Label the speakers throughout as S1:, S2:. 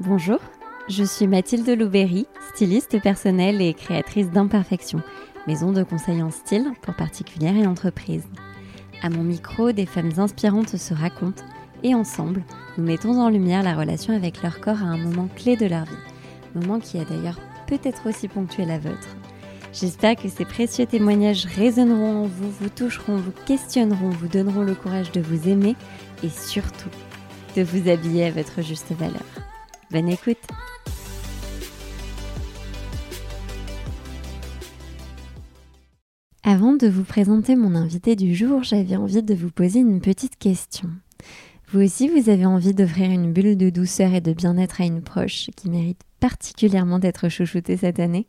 S1: Bonjour, je suis Mathilde Louberry, styliste personnelle et créatrice d'Imperfection, maison de conseil en style pour particulières et entreprises. À mon micro, des femmes inspirantes se racontent et ensemble, nous mettons en lumière la relation avec leur corps à un moment clé de leur vie, moment qui a d'ailleurs peut-être aussi ponctué la vôtre. J'espère que ces précieux témoignages résonneront en vous, vous toucheront, vous questionneront, vous donneront le courage de vous aimer et surtout de vous habiller à votre juste valeur. Bonne écoute Avant de vous présenter mon invité du jour, j'avais envie de vous poser une petite question. Vous aussi, vous avez envie d'offrir une bulle de douceur et de bien-être à une proche qui mérite particulièrement d'être chouchoutée cette année?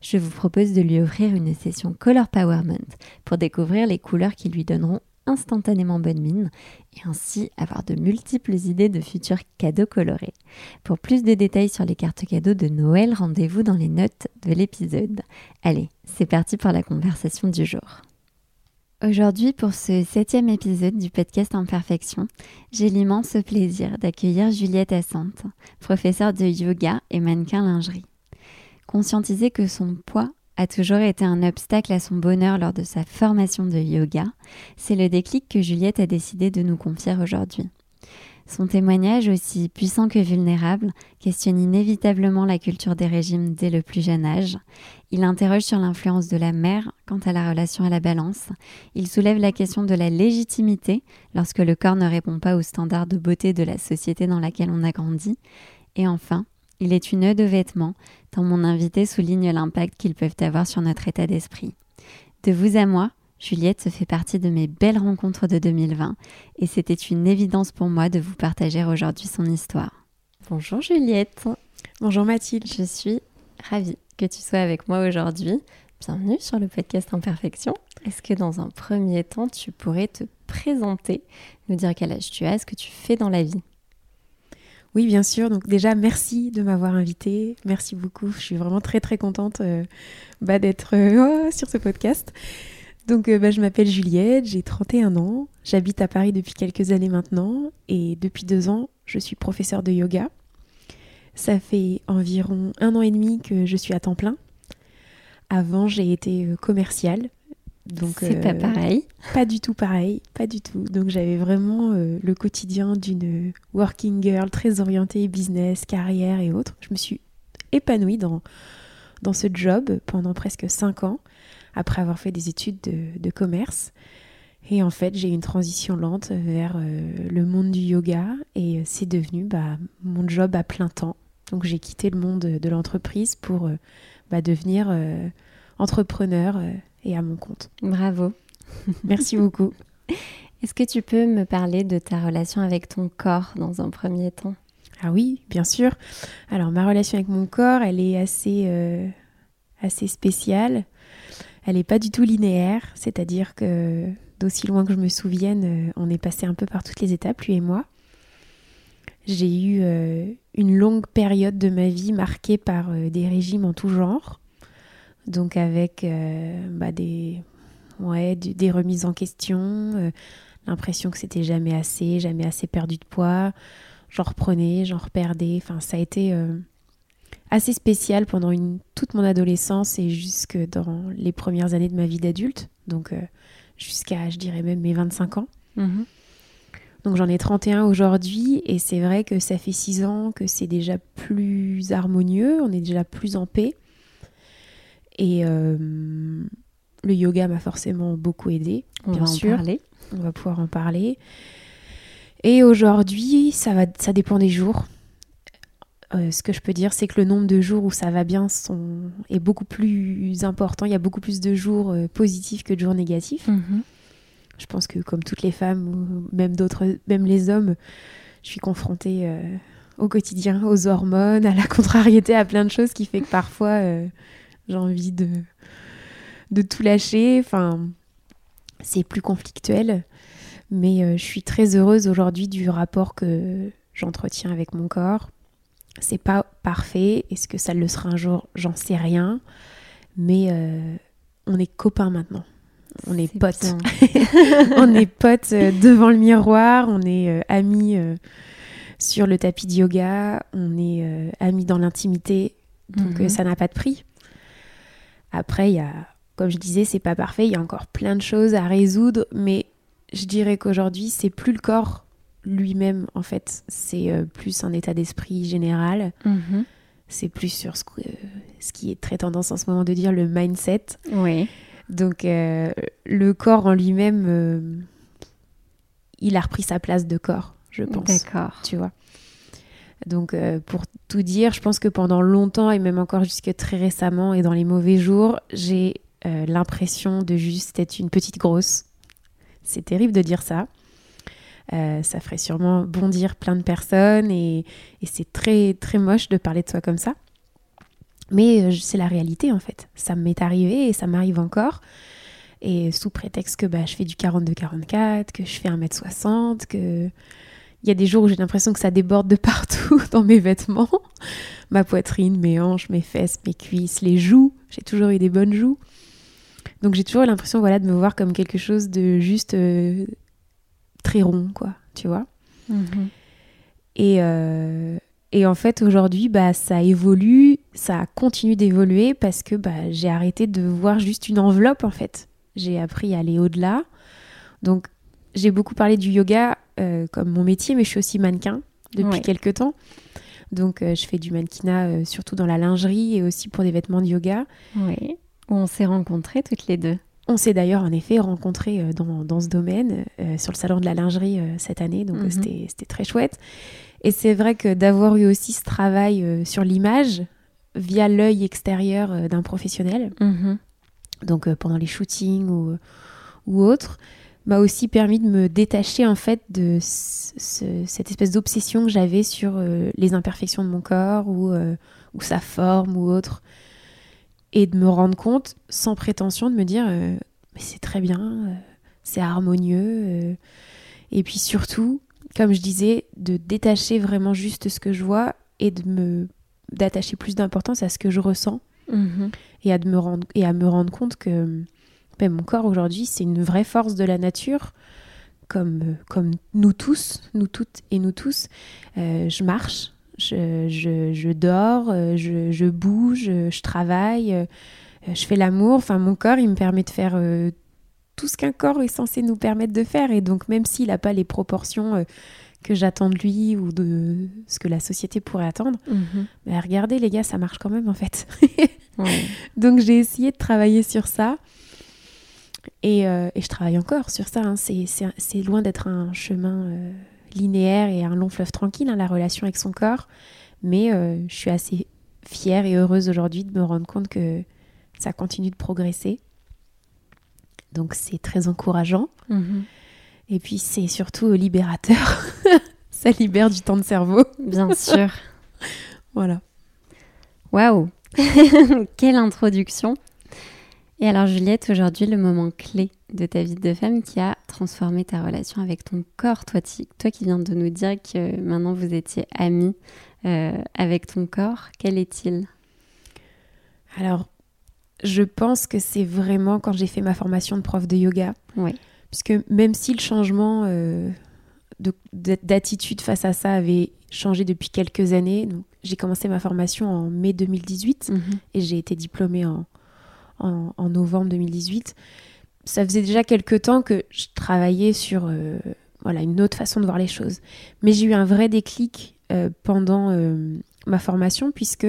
S1: Je vous propose de lui offrir une session Color Powerment pour découvrir les couleurs qui lui donneront instantanément bonne mine et ainsi avoir de multiples idées de futurs cadeaux colorés. Pour plus de détails sur les cartes cadeaux de Noël, rendez-vous dans les notes de l'épisode. Allez, c'est parti pour la conversation du jour. Aujourd'hui, pour ce septième épisode du podcast Imperfection, j'ai l'immense plaisir d'accueillir Juliette Assante, professeure de yoga et mannequin lingerie. Conscientiser que son poids a toujours été un obstacle à son bonheur lors de sa formation de yoga, c'est le déclic que Juliette a décidé de nous confier aujourd'hui. Son témoignage, aussi puissant que vulnérable, questionne inévitablement la culture des régimes dès le plus jeune âge. Il interroge sur l'influence de la mère quant à la relation à la balance. Il soulève la question de la légitimité lorsque le corps ne répond pas aux standards de beauté de la société dans laquelle on a grandi. Et enfin, il est une œuvre de vêtements, mon invité souligne l'impact qu'ils peuvent avoir sur notre état d'esprit. De vous à moi, Juliette se fait partie de mes belles rencontres de 2020 et c'était une évidence pour moi de vous partager aujourd'hui son histoire. Bonjour Juliette.
S2: Bonjour Mathilde.
S1: Je suis ravie que tu sois avec moi aujourd'hui. Bienvenue sur le podcast Imperfection. Est-ce que dans un premier temps, tu pourrais te présenter, nous dire quel âge tu as, ce que tu fais dans la vie?
S2: Oui, bien sûr. Donc déjà, merci de m'avoir invitée. Merci beaucoup. Je suis vraiment très très contente euh, bah, d'être euh, sur ce podcast. Donc euh, bah, je m'appelle Juliette, j'ai 31 ans. J'habite à Paris depuis quelques années maintenant. Et depuis deux ans, je suis professeure de yoga. Ça fait environ un an et demi que je suis à temps plein. Avant, j'ai été commerciale.
S1: Donc c'est pas euh, pareil.
S2: Pas du tout pareil, pas du tout. Donc j'avais vraiment euh, le quotidien d'une working girl très orientée business, carrière et autres. Je me suis épanouie dans, dans ce job pendant presque cinq ans après avoir fait des études de, commerce. Et en fait, j'ai eu une transition lente vers euh, le monde du yoga et c'est devenu bah, mon job à plein temps. Donc j'ai quitté le monde de l'entreprise pour bah, devenir entrepreneur et à mon compte.
S1: Bravo.
S2: Merci beaucoup.
S1: Est-ce que tu peux me parler de ta relation avec ton corps dans un premier temps?
S2: Ah oui, bien sûr. Alors ma relation avec mon corps, elle est assez, euh, assez spéciale. Elle n'est pas du tout linéaire, c'est-à-dire que d'aussi loin que je me souvienne, euh, on est passé un peu par toutes les étapes, lui et moi. J'ai eu euh, une longue période de ma vie marquée par des régimes en tout genre donc avec euh, bah, des, ouais, des remises en question, euh, l'impression que c'était jamais assez, jamais assez perdu de poids. J'en reprenais, j'en reperdais. Enfin, ça a été euh, assez spécial pendant une, toute mon adolescence et jusque dans les premières années de ma vie d'adulte. Donc jusqu'à, je dirais même mes 25 ans. Mhm. Donc j'en ai 31 aujourd'hui et c'est vrai que ça fait 6 ans que c'est déjà plus harmonieux, on est déjà plus en paix. Et euh, le yoga m'a forcément beaucoup aidé,
S1: On bien va sûr. En parler.
S2: On va pouvoir en parler. Et aujourd'hui, ça, va, ça dépend des jours. Euh, ce que je peux dire, c'est que le nombre de jours où ça va bien sont, est beaucoup plus important. Il y a beaucoup plus de jours euh, positifs que de jours négatifs. Mhm. Je pense que comme toutes les femmes, ou même d'autres, même les hommes, je suis confrontée au quotidien, aux hormones, à la contrariété, à plein de choses qui fait que parfois j'ai envie de, de tout lâcher. Enfin, c'est plus conflictuel. Mais euh, je suis très heureuse aujourd'hui du rapport que j'entretiens avec mon corps. C'est pas parfait. Est-ce que ça le sera un jour? J'en sais rien. Mais euh, on est copains maintenant. On est, potes. on est potes euh, devant le miroir. On est amis Sur le tapis de yoga, on est amis dans l'intimité, donc
S1: Mhm.
S2: ça n'a pas de prix. Après, il y a, comme je disais, c'est pas parfait, il y a encore plein de choses à résoudre, mais je dirais qu'aujourd'hui, c'est plus le corps lui-même, en fait, c'est euh, plus un état d'esprit général,
S1: Mhm.
S2: c'est plus sur ce, qui est très tendance en ce moment de dire le mindset.
S1: Oui.
S2: Donc, euh, le corps en lui-même, euh, il a repris sa place de corps, je pense
S1: D'accord.
S2: tu vois. Donc, euh, pour tout dire, je pense que pendant longtemps et même encore jusque très récemment et dans les mauvais jours, j'ai euh, l'impression de juste être une petite grosse. C'est terrible de dire ça. Euh, ça ferait sûrement bondir plein de personnes et, et c'est très très moche de parler de soi comme ça. Mais c'est la réalité en fait. Ça m'est arrivé et ça m'arrive encore. Et sous prétexte que bah, je fais du 42-44, que je fais 1m60, que il y a des jours où j'ai l'impression que ça déborde de partout dans mes vêtements. Ma poitrine, mes hanches, mes fesses, mes cuisses, les joues. J'ai toujours eu des bonnes joues. Donc j'ai toujours eu l'impression voilà, de me voir comme quelque chose de juste euh, très rond, quoi, tu vois.
S1: Mhm.
S2: Et, euh, et en fait, aujourd'hui, bah, ça évolue, ça continue d'évoluer parce que bah, j'ai arrêté de voir juste une enveloppe, en fait. J'ai appris à aller au-delà. Donc, j'ai beaucoup parlé du yoga euh, comme mon métier, mais je suis aussi mannequin depuis
S1: Ouais.
S2: quelques temps. Donc, euh, je fais du mannequinat euh, surtout dans la lingerie et aussi pour des vêtements de yoga.
S1: Oui. Où on s'est rencontrés toutes les deux.
S2: On s'est d'ailleurs en effet rencontrés dans, dans ce domaine sur le salon de la lingerie cette année, donc
S1: Mhm.
S2: c'était c'était très chouette. Et c'est vrai que d'avoir eu aussi ce travail sur l'image via l'œil extérieur d'un professionnel,
S1: Mhm.
S2: donc pendant les shootings ou, ou autres, m'a aussi permis de me détacher en fait de ce- ce- cette espèce d'obsession que j'avais sur euh, les imperfections de mon corps ou, euh, ou sa forme ou autre. Et de me rendre compte, sans prétention, de me dire euh, mais c'est très bien, c'est harmonieux. Et puis surtout, comme je disais, de détacher vraiment juste ce que je vois et de me d'attacher plus d'importance à ce que je ressens
S1: Mhm.
S2: et à, de me rendre, et à me rendre compte que ben, mon corps aujourd'hui, c'est une vraie force de la nature, comme, euh, comme nous tous, nous toutes et nous tous. Euh, je marche, je, je, je dors, euh, je, je bouge, je travaille, je fais l'amour. Enfin, mon corps, il me permet de faire euh, tout ce qu'un corps est censé nous permettre de faire. Et donc, même s'il n'a pas les proportions euh, que j'attends de lui ou de ce que la société pourrait attendre, ben, regardez les gars, ça marche quand même en fait.
S1: Ouais.
S2: Donc j'ai essayé de travailler sur ça. Et, euh, et je travaille encore sur ça. hein. C'est- loin d'être un chemin euh, linéaire et un long fleuve tranquille, hein, la relation avec son corps. Mais euh, je suis assez fière et heureuse aujourd'hui de me rendre compte que ça continue de progresser. Donc c'est très encourageant.
S1: Mhm.
S2: Et puis c'est surtout libérateur. ça libère du temps de cerveau.
S1: Bien sûr.
S2: Voilà.
S1: Waouh Quelle introduction Et alors Juliette, aujourd'hui le moment clé de ta vie de femme qui a transformé ta relation avec ton corps, toi, toi qui viens de nous dire que maintenant vous étiez amie euh, avec ton corps, quel est-il?
S2: Alors, je pense que c'est vraiment quand j'ai fait ma formation de prof de yoga.
S1: Oui.
S2: Puisque même si le changement euh, d'attitude face à ça avait changé depuis quelques années, donc j'ai commencé ma formation en mai 2018
S1: Mhm.
S2: et j'ai été diplômée en, en, en novembre 2018. Ça faisait déjà quelques temps que je travaillais sur euh, voilà, une autre façon de voir les choses. Mais j'ai eu un vrai déclic euh, pendant euh, ma formation puisque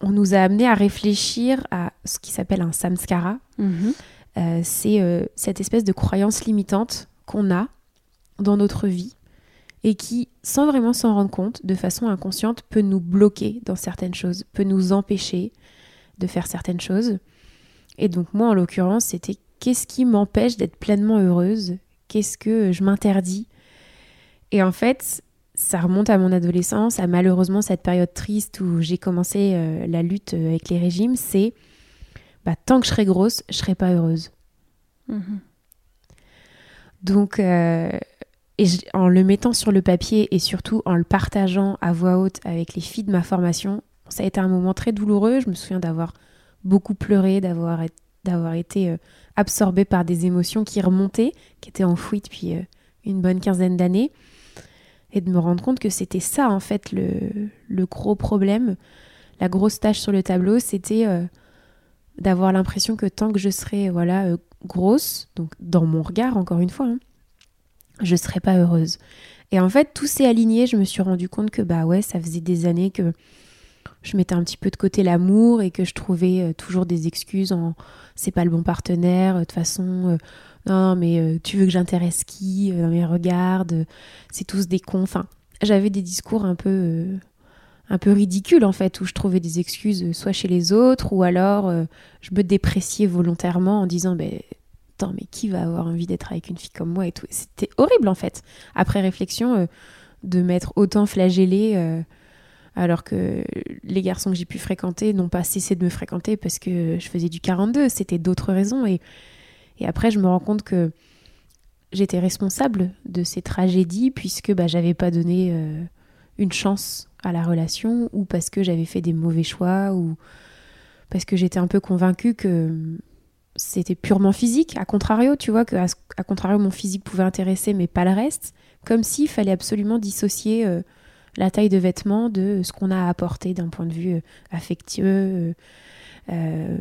S2: on nous a amené à réfléchir à ce qui s'appelle un samskara.
S1: Mhm.
S2: C'est cette espèce de croyance limitante qu'on a dans notre vie et qui, sans vraiment s'en rendre compte, de façon inconsciente, peut nous bloquer dans certaines choses, peut nous empêcher de faire certaines choses. Et donc moi, en l'occurrence, c'était qu'est-ce qui m'empêche d'être pleinement heureuse? Qu'est-ce que je m'interdis? Et en fait, ça remonte à mon adolescence, à malheureusement cette période triste où j'ai commencé euh, la lutte euh, avec les régimes, c'est bah, tant que je serai grosse, je serai pas heureuse.
S1: Mhm.
S2: Donc, euh, et je- en le mettant sur le papier et surtout en le partageant à voix haute avec les filles de ma formation, ça a été un moment très douloureux. Je me souviens d'avoir beaucoup pleuré, d'avoir d'avoir été euh, absorbée par des émotions qui remontaient, qui étaient enfouies depuis euh, une bonne quinzaine d'années. et de me rendre compte que c'était ça en fait le, gros problème, la grosse tâche sur le tableau, c'était euh, d'avoir l'impression que tant que je serais voilà grosse, donc dans mon regard encore une fois, hein, je serais pas heureuse. Et en fait, tout s'est aligné. Je me suis rendu compte que bah ouais, ça faisait des années que je mettais un petit peu de côté l'amour et que je trouvais euh, toujours des excuses en c'est pas le bon partenaire, de toute façon, non, mais euh, tu veux que j'intéresse qui euh, dans mes regards C'est tous des cons. J'avais des discours un peu, euh, un peu ridicules en fait, où je trouvais des excuses soit chez les autres, ou alors je me dépréciais volontairement en disant, ben, mais qui va avoir envie d'être avec une fille comme moi et tout. C'était horrible en fait. Après réflexion, de m'être autant flagellée. Alors que les garçons que j'ai pu fréquenter n'ont pas cessé de me fréquenter parce que je faisais du 42, c'était d'autres raisons. Et après, je me rends compte que j'étais responsable de ces tragédies puisque bah, j'avais pas donné euh, une chance à la relation ou parce que j'avais fait des mauvais choix ou parce que j'étais un peu convaincue que c'était purement physique. À contrario, tu vois, que à, contrario, mon physique pouvait intéresser mais pas le reste. Comme s'il fallait absolument dissocier euh, la taille de vêtements de ce qu'on a à apporter d'un point de vue euh, affectueux, euh,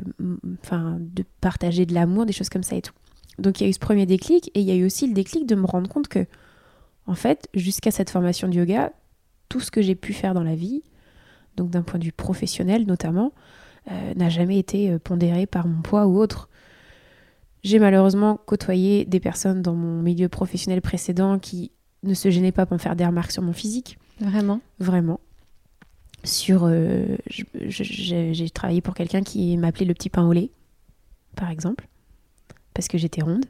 S2: enfin, de partager de l'amour, des choses comme ça et tout. Donc il y a eu ce premier déclic et il y a eu aussi le déclic de me rendre compte que, en fait, jusqu'à cette formation de yoga, tout ce que j'ai pu faire dans la vie, donc d'un point de vue professionnel notamment, euh, n'a jamais été euh, pondéré par mon poids ou autre. J'ai malheureusement côtoyé des personnes dans mon milieu professionnel précédent qui ne se gênaient pas pour me faire des remarques sur mon physique.
S1: Vraiment
S2: Vraiment sur. Euh, j'ai travaillé pour quelqu'un qui m'appelait le petit pain au lait, par exemple, parce que j'étais ronde,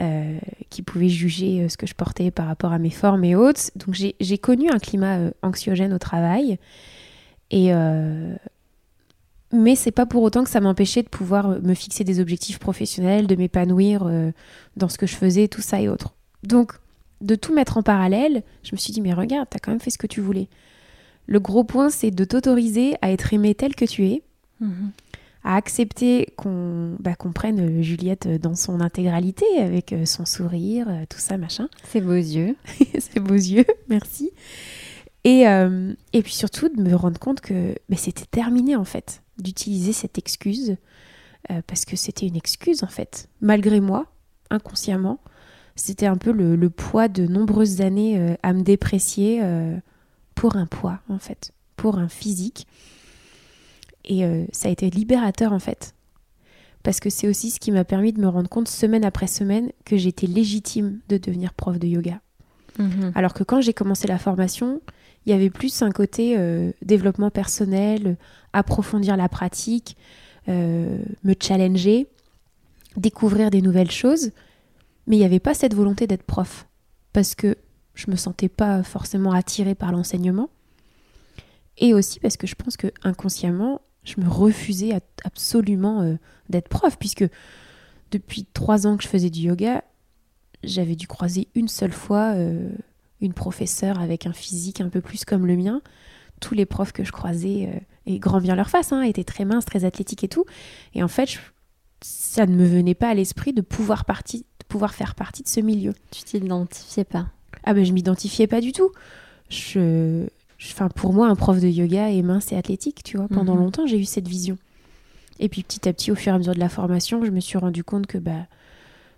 S2: euh, qui pouvait juger euh, ce que je portais par rapport à mes formes et autres. Donc j'ai connu un climat anxiogène au travail. Et. mais c'est pas pour autant que ça m'empêchait de pouvoir me fixer des objectifs professionnels, de m'épanouir dans ce que je faisais, tout ça et autres. Donc, de tout mettre en parallèle, je me suis dit, mais regarde, t'as quand même fait ce que tu voulais. Le gros point, c'est de t'autoriser à être aimé tel que tu es, mhm. à accepter qu'on bah, prenne euh, Juliette dans son intégralité, avec euh, son sourire, euh, tout ça, machin.
S1: Ses beaux yeux.
S2: Ses beaux yeux, merci. Et, et puis surtout, de me rendre compte que bah, c'était terminé, en fait, d'utiliser cette excuse, parce que c'était une excuse, en fait. Malgré moi, inconsciemment, c'était un peu le, le, poids de nombreuses années à me déprécier pour un poids, en fait, pour un physique. Et euh, ça a été libérateur, en fait. Parce que c'est aussi ce qui m'a permis de me rendre compte, semaine après semaine, que j'étais légitime de devenir prof de yoga. Mhm. Alors que quand j'ai commencé la formation, il y avait plus un côté euh, développement personnel, approfondir la pratique, euh, me challenger, découvrir des nouvelles choses. Mais il n'y avait pas cette volonté d'être prof. Parce que je me sentais pas forcément attirée par l'enseignement. Et aussi parce que je pense que inconsciemment, je me refusais absolument euh, d'être prof, puisque depuis trois ans que je faisais du yoga, j'avais dû croiser une seule fois euh, une professeure avec un physique un peu plus comme le mien. Tous les profs que je croisais, euh, et grand bien leur face, hein, étaient très minces, très athlétiques et tout. Et en fait, ça ne me venait pas à l'esprit de pouvoir, de pouvoir faire partie de ce milieu.
S1: Tu t'identifiais pas
S2: ah ben je m'identifiais pas du tout. Je, enfin pour moi un prof de yoga est mince et athlétique, tu vois. Pendant mhm. longtemps j'ai eu cette vision. Et puis petit à petit au fur et à mesure de la formation, je me suis rendu compte que bah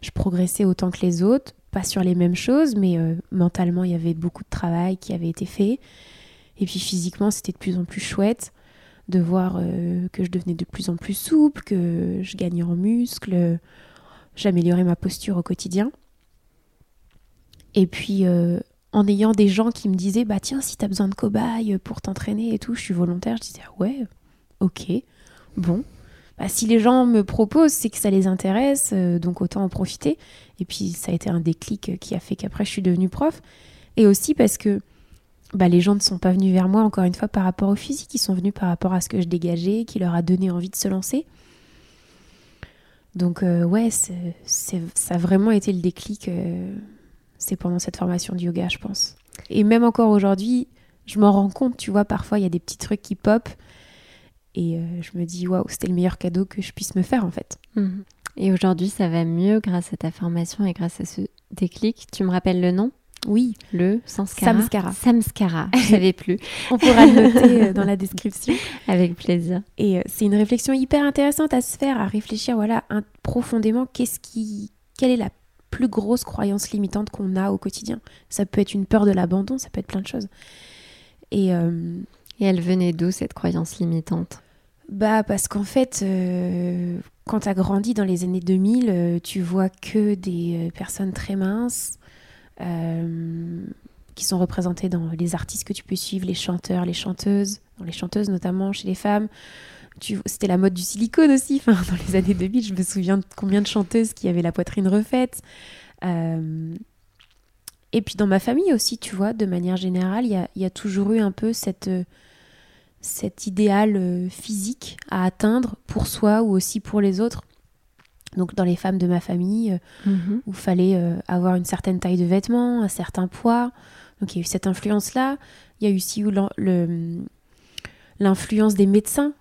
S2: je progressais autant que les autres, pas sur les mêmes choses, mais euh, mentalement il y avait beaucoup de travail qui avait été fait. Et puis physiquement c'était de plus en plus chouette de voir euh, que je devenais de plus en plus souple, que je gagnais en muscles, j'améliorais ma posture au quotidien. Et puis, euh, en ayant des gens qui me disaient, bah tiens, si t'as besoin de cobayes pour t'entraîner et tout, je suis volontaire, je disais, ah ouais, ok, bon. Bah, si les gens me proposent, c'est que ça les intéresse, euh, donc autant en profiter. Et puis, ça a été un déclic qui a fait qu'après, je suis devenue prof. Et aussi parce que bah, les gens ne sont pas venus vers moi, encore une fois, par rapport au physique, ils sont venus par rapport à ce que je dégageais, qui leur a donné envie de se lancer. Donc, euh, ouais, c'est, ça a vraiment été le déclic c'est pendant cette formation de yoga, je pense. Et même encore aujourd'hui, je m'en rends compte, tu vois, parfois il y a des petits trucs qui pop et euh, je me dis, waouh, c'était le meilleur cadeau que je puisse me faire en fait.
S1: Mhm. Et aujourd'hui, ça va mieux grâce à ta formation et grâce à ce déclic? Tu me rappelles le nom?
S2: Oui,
S1: le samskara.
S2: Samskara.
S1: Samskara, je savais plus.
S2: on pourra le noter euh, dans la description.
S1: Avec plaisir.
S2: Et euh, c'est une réflexion hyper intéressante à se faire, à réfléchir voilà un- profondément qu'est-ce qui, quelle est la plus grosse croyance limitante qu'on a au quotidien. Ça peut être une peur de l'abandon, ça peut être plein de choses. Et euh,
S1: Et elle venait d'où cette croyance limitante?
S2: Bah parce qu'en fait, euh, quand tu as grandi dans les années 2000, euh, tu vois que des personnes très minces euh, qui sont représentées dans les artistes que tu peux suivre, les chanteurs, les chanteuses, dans les chanteuses notamment chez les femmes. C'était la mode du silicone aussi. Dans les années 2000, je me souviens de combien de chanteuses qui avaient la poitrine refaite. Euh, et puis dans ma famille aussi, tu vois, de manière générale, il y a, toujours eu un peu cette, euh, cet idéal physique à atteindre pour soi ou aussi pour les autres. Donc dans les femmes de ma famille, euh,
S1: Mhm.
S2: où il fallait euh, avoir une certaine taille de vêtements, un certain poids. Donc il y a eu cette influence-là. Il y a eu aussi l'influence des médecins.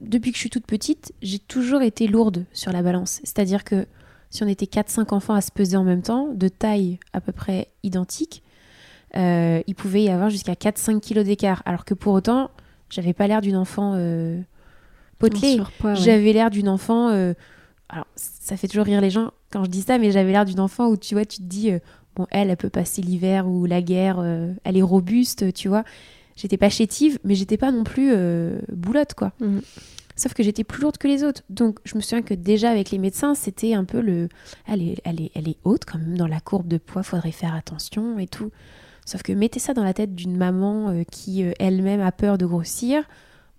S2: Depuis que je suis toute petite, j'ai toujours été lourde sur la balance. C'est-à-dire que si on était 4-5 enfants à se peser en même temps, de taille à peu près identique, euh, il pouvait y avoir jusqu'à 4-5 kilos d'écart. Alors que pour autant, j'avais pas l'air d'une enfant euh, potelée.
S1: Ouais.
S2: J'avais l'air d'une enfant. euh, alors, ça fait toujours rire les gens quand je dis ça, mais j'avais l'air d'une enfant où tu vois, tu te dis, euh, bon, elle, elle peut passer l'hiver ou la guerre, euh, elle est robuste, tu vois. J'étais pas chétive, mais j'étais pas non plus euh, boulotte, quoi.
S1: Mhm.
S2: Sauf que j'étais plus lourde que les autres. Donc, je me souviens que déjà avec les médecins, c'était un peu le. Elle est, elle, est, elle est haute quand même dans la courbe de poids, faudrait faire attention et tout. Sauf que mettez ça dans la tête d'une maman qui elle-même a peur de grossir.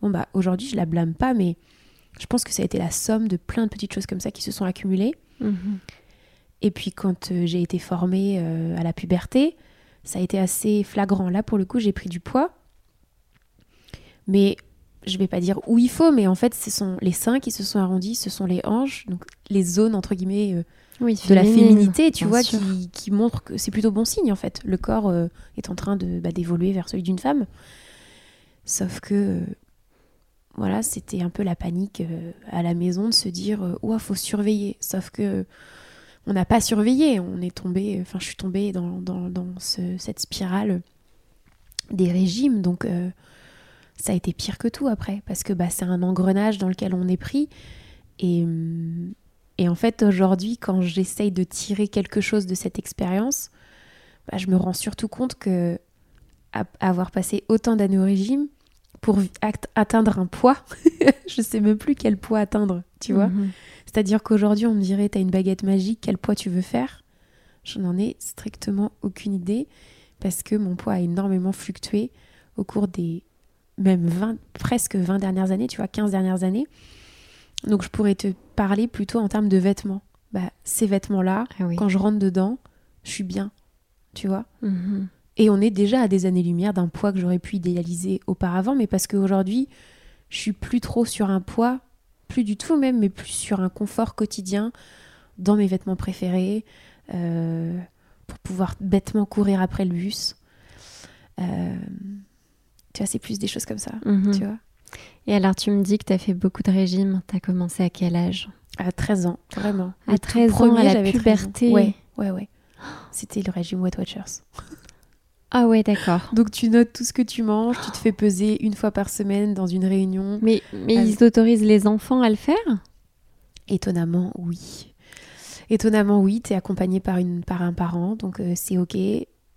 S2: Bon, bah aujourd'hui, je la blâme pas, mais je pense que ça a été la somme de plein de petites choses comme ça qui se sont accumulées.
S1: Mhm.
S2: Et puis quand euh, j'ai été formée euh, à la puberté, ça a été assez flagrant. Là, pour le coup, j'ai pris du poids. Mais je vais pas dire où il faut, mais en fait, ce sont les seins qui se sont arrondis, ce sont les hanches, donc les zones, entre guillemets, euh,
S1: Oui,
S2: de la féminité, tu vois, qui, qui montrent que c'est plutôt bon signe, en fait. Le corps est en train de bah, d'évoluer vers celui d'une femme. Sauf que, voilà, c'était un peu la panique euh, à la maison de se dire, euh, ouah, faut surveiller. Sauf que on n'a pas surveillé, on est tombé, enfin, je suis tombée dans, dans, dans ce- cette spirale des régimes, donc euh, ça a été pire que tout après, parce que bah, c'est un engrenage dans lequel on est pris. Et, hum, et en fait, aujourd'hui, quand j'essaye de tirer quelque chose de cette expérience, bah, je me rends surtout compte que avoir passé autant d'années au régime pour atteindre un poids, je sais même plus quel poids atteindre, tu vois.
S1: Mhm.
S2: C'est-à-dire qu'aujourd'hui, on me dirait, t'as une baguette magique, quel poids tu veux faire? Je n'en ai strictement aucune idée parce que mon poids a énormément fluctué au cours des même 20, presque 20 dernières années, tu vois, 15 dernières années. Donc je pourrais te parler plutôt en termes de vêtements. Bah, ces vêtements-là,
S1: Ah oui.
S2: quand je rentre dedans, je suis bien, tu vois.
S1: Mhm.
S2: Et on est déjà à des années-lumière d'un poids que j'aurais pu idéaliser auparavant, mais parce qu'aujourd'hui, je suis plus trop sur un poids, plus du tout même, mais plus sur un confort quotidien dans mes vêtements préférés, euh, pour pouvoir bêtement courir après le bus. Euh, tu vois, c'est plus des choses comme ça,
S1: Mhm.
S2: tu vois.
S1: Et alors, tu me dis que tu as fait beaucoup de régimes. Tu as commencé à quel âge?
S2: À 13 ans, vraiment.
S1: À
S2: Le tout
S1: 13 ans,
S2: premier,
S1: à la
S2: j'avais 13 ans.
S1: puberté.
S2: Ouais, ouais, ouais. C'était le régime Weight Watchers.
S1: Ah ouais, d'accord.
S2: Donc tu notes tout ce que tu manges, tu te fais peser une fois par semaine dans une réunion.
S1: Mais, mais
S2: Ah
S1: ils autorisent les enfants à le faire?
S2: Étonnamment, oui. Étonnamment, oui, tu es accompagné par, une, par un parent, donc euh, c'est OK.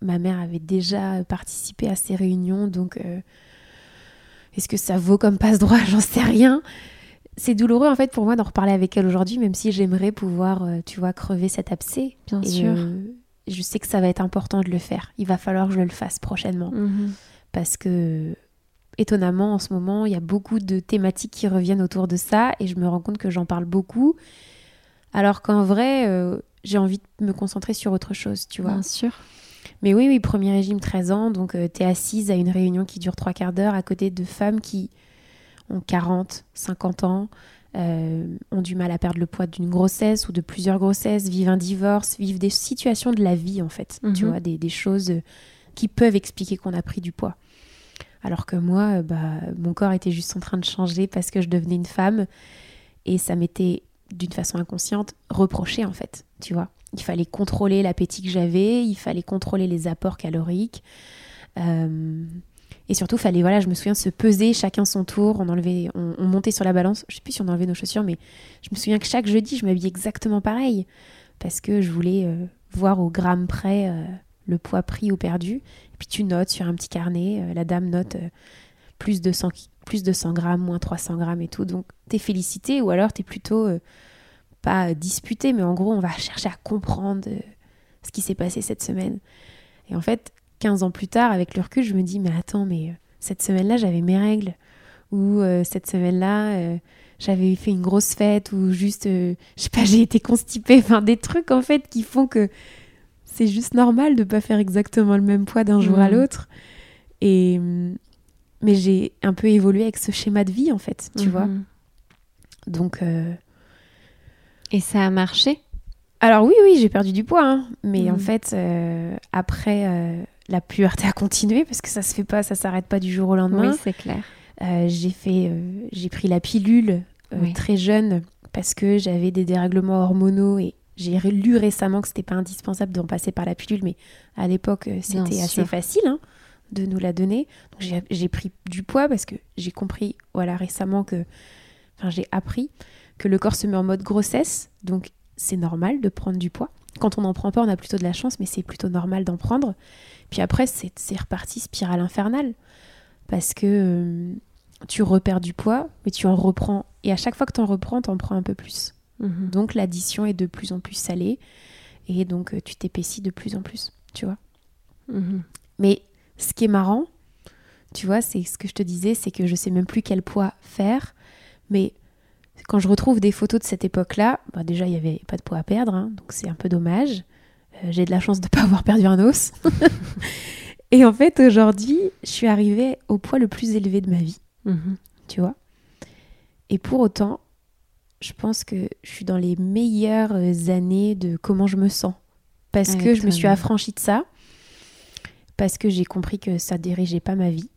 S2: Ma mère avait déjà participé à ces réunions, donc euh, est-ce que ça vaut comme passe-droit? J'en sais rien. C'est douloureux en fait pour moi d'en reparler avec elle aujourd'hui, même si j'aimerais pouvoir, euh, tu vois, crever cet abcès.
S1: Bien
S2: Et,
S1: sûr.
S2: Euh, je sais que ça va être important de le faire. Il va falloir que je le fasse prochainement
S1: Mhm.
S2: parce que étonnamment en ce moment il y a beaucoup de thématiques qui reviennent autour de ça et je me rends compte que j'en parle beaucoup alors qu'en vrai euh, j'ai envie de me concentrer sur autre chose tu vois
S1: Bien sûr.
S2: mais oui oui premier régime 13 ans donc tu t'es assise à une réunion qui dure trois quarts d'heure à côté de femmes qui ont 40 50 ans euh, ont du mal à perdre le poids d'une grossesse ou de plusieurs grossesses vivent un divorce vivent des situations de la vie en fait tu
S1: Mhm.
S2: vois des, des choses euh, qui peuvent expliquer qu'on a pris du poids alors que moi, euh, bah, mon corps était juste en train de changer parce que je devenais une femme. Et ça m'était d'une façon inconsciente, reprocher en fait, tu vois. Il fallait contrôler l'appétit que j'avais, il fallait contrôler les apports caloriques. Euh, et surtout, fallait, voilà, je me souviens, se peser chacun son tour. On enlevait, on, montait sur la balance. Je sais plus si on enlevait nos chaussures, mais je me souviens que chaque jeudi, je m'habillais exactement pareil parce que je voulais euh, voir au gramme près euh, le poids pris ou perdu. Et puis tu notes sur un petit carnet. la dame note plus de 100 plus de 100 grammes, moins 300 grammes et tout. Donc t'es félicité ou alors t'es plutôt pas disputé, mais en gros, on va chercher à comprendre ce qui s'est passé cette semaine. Et en fait, 15 ans plus tard, avec le recul, je me dis, mais attends, mais euh, cette semaine-là, j'avais mes règles. Ou euh, cette semaine-là, euh, j'avais fait une grosse fête. Ou juste, je sais pas, j'ai été constipée. Enfin, des trucs, en fait, qui font que c'est juste normal de pas faire exactement le même poids d'un jour à l'autre. Et... Mais j'ai un peu évolué avec ce schéma de vie, en fait, tu vois. Mmh. Donc...
S1: Et ça a marché?
S2: Alors oui, oui, j'ai perdu du poids, hein. mais en mmh. fait, après, la puberté a continué parce que ça se fait pas, ça s'arrête pas du jour au lendemain.
S1: Oui, c'est clair.
S2: Euh, j'ai fait, euh, j'ai pris la pilule euh, très jeune parce que j'avais des dérèglements hormonaux et j'ai lu récemment que c'était pas indispensable d'en passer par la pilule, mais à l'époque c'était assez facile hein, de nous la donner. Donc j'ai pris du poids parce que j'ai compris, voilà, récemment que, enfin j'ai appris que le corps se met en mode grossesse, donc c'est normal de prendre du poids. Quand on n'en prend pas, on a plutôt de la chance, mais c'est plutôt normal d'en prendre. Puis après, c'est reparti spirale infernale. Parce que euh, tu repères du poids, mais tu en reprends. Et à chaque fois que tu en reprends, tu en prends un peu plus. Mhm. Donc l'addition est de plus en plus salée. Et donc euh, tu t'épaissis de plus en plus, tu vois. Mhm. Mais ce qui est marrant, tu vois, c'est ce que je te disais, c'est que je sais même plus quel poids faire. Mais quand je retrouve des photos de cette époque-là, bah déjà, il n'y avait pas de poids à perdre, hein, donc c'est un peu dommage. Euh, j'ai de la chance de ne pas avoir perdu un os. et en fait, aujourd'hui, je suis arrivée au poids le plus élevé de ma vie. Mhm. Tu vois? Et pour autant, je pense que je suis dans les meilleures années de comment je me sens. Parce que je me suis affranchie de ça. Parce que j'ai compris que ça dirigeait pas ma vie.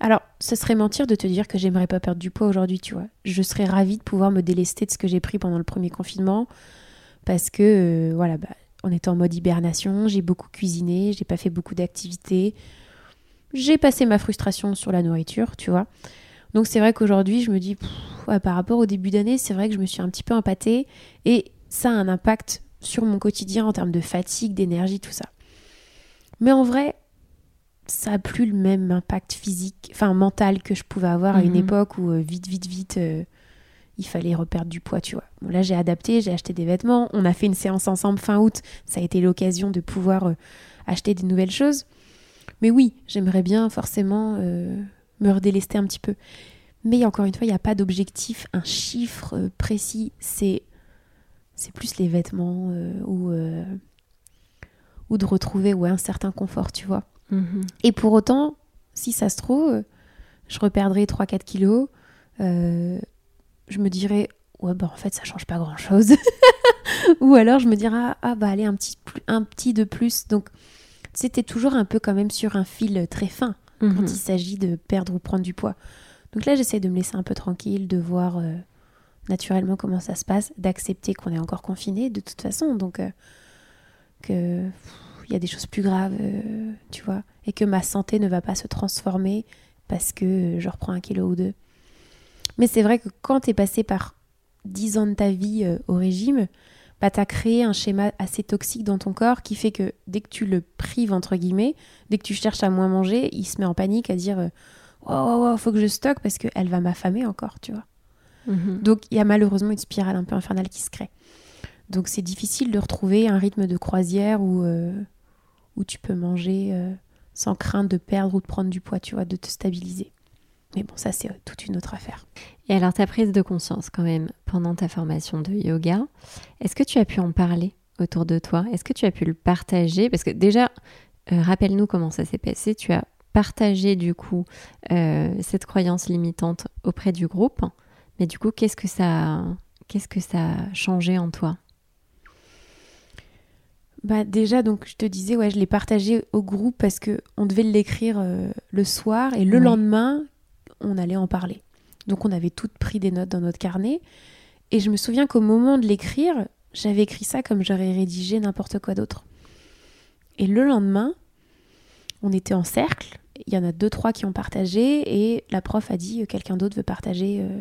S2: Alors, ce serait mentir de te dire que j'aimerais pas perdre du poids aujourd'hui, tu vois. Je serais ravie de pouvoir me délester de ce que j'ai pris pendant le premier confinement. Parce que, euh, voilà, bah, on était en mode hibernation, j'ai beaucoup cuisiné, j'ai pas fait beaucoup d'activités. J'ai passé ma frustration sur la nourriture, tu vois. Donc c'est vrai qu'aujourd'hui, je me dis, par rapport au début d'année, c'est vrai que je me suis un petit peu empâtée et ça a un impact sur mon quotidien en termes de fatigue, d'énergie, tout ça. Mais en vrai, ça a plus le même impact physique, enfin mental que je pouvais avoir à une mhm. époque où euh, vite, vite, vite, euh, il fallait reperdre du poids, tu vois. Bon, là, j'ai adapté, j'ai acheté des vêtements. On a fait une séance ensemble fin août. Ça a été l'occasion de pouvoir euh, acheter des nouvelles choses. Mais oui, j'aimerais bien forcément euh, me redélester un petit peu. Mais encore une fois, il n'y a pas d'objectif, un chiffre euh, précis. C'est c'est plus les vêtements ou, ou de retrouver ouais, un certain confort, tu vois. Mm-hmm. Et pour autant, si ça se trouve, je reperdrai 3-4 kilos je me dirais ouais bah en fait ça change pas grand chose ou alors je me dirais ah, ah, bah allez un petit un petit de plus. Donc c'était toujours un peu quand même sur un fil très fin quand mhm. il s'agit de perdre ou prendre du poids. Donc là j'essaie de me laisser un peu tranquille de voir euh, naturellement comment ça se passe d'accepter qu'on est encore confiné de toute façon. Donc euh, que il y a des choses plus graves euh, tu vois. Et que ma santé ne va pas se transformer parce que je reprends un kilo ou deux mais c'est vrai que quand tu es passé par 10 ans de ta vie euh, au régime, bah, tu as créé un schéma assez toxique dans ton corps qui fait que dès que tu le prives, entre guillemets, dès que tu cherches à moins manger, il se met en panique à dire Oh, oh, faut que je stocke parce qu'elle va m'affamer encore, tu vois. Mhm. Donc il y a malheureusement une spirale un peu infernale qui se crée. Donc c'est difficile de retrouver un rythme de croisière où, euh, où tu peux manger euh, sans crainte de perdre ou de prendre du poids, tu vois, de te stabiliser. Mais bon, ça, c'est toute une autre affaire.
S1: Et alors, ta prise de conscience, quand même, pendant ta formation de yoga, est-ce que tu as pu en parler autour de toi? Est-ce que tu as pu le partager? Parce que déjà, euh, rappelle-nous comment ça s'est passé. Tu as partagé, du coup, euh, cette croyance limitante auprès du groupe. Mais du coup, qu'est-ce que ça, qu'est-ce que ça a changé en toi?
S2: Bah déjà, donc je te disais, ouais, je l'ai partagé au groupe parce que on devait l'écrire euh, le soir et le lendemain, on allait en parler. Donc on avait toutes pris des notes dans notre carnet. Et je me souviens qu'au moment de l'écrire, j'avais écrit ça comme j'aurais rédigé n'importe quoi d'autre. Et le lendemain, on était en cercle. Il y en a deux, trois qui ont partagé. Et la prof a dit quelqu'un d'autre veut partager euh,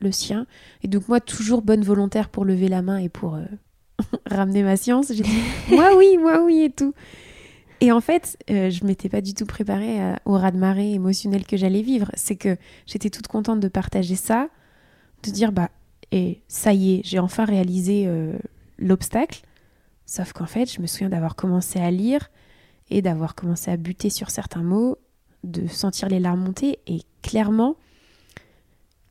S2: le sien. Et donc, moi, toujours bonne volontaire pour lever la main et pour euh, ramener ma science, j'ai dit moi oui, moi oui et tout. Et en fait, euh, je m'étais pas du tout préparée au raz-de-marée émotionnel que j'allais vivre. C'est que j'étais toute contente de partager ça, de dire bah et ça y est, j'ai enfin réalisé euh, l'obstacle. Sauf qu'en fait, je me souviens d'avoir commencé à lire et d'avoir commencé à buter sur certains mots, de sentir les larmes monter et clairement,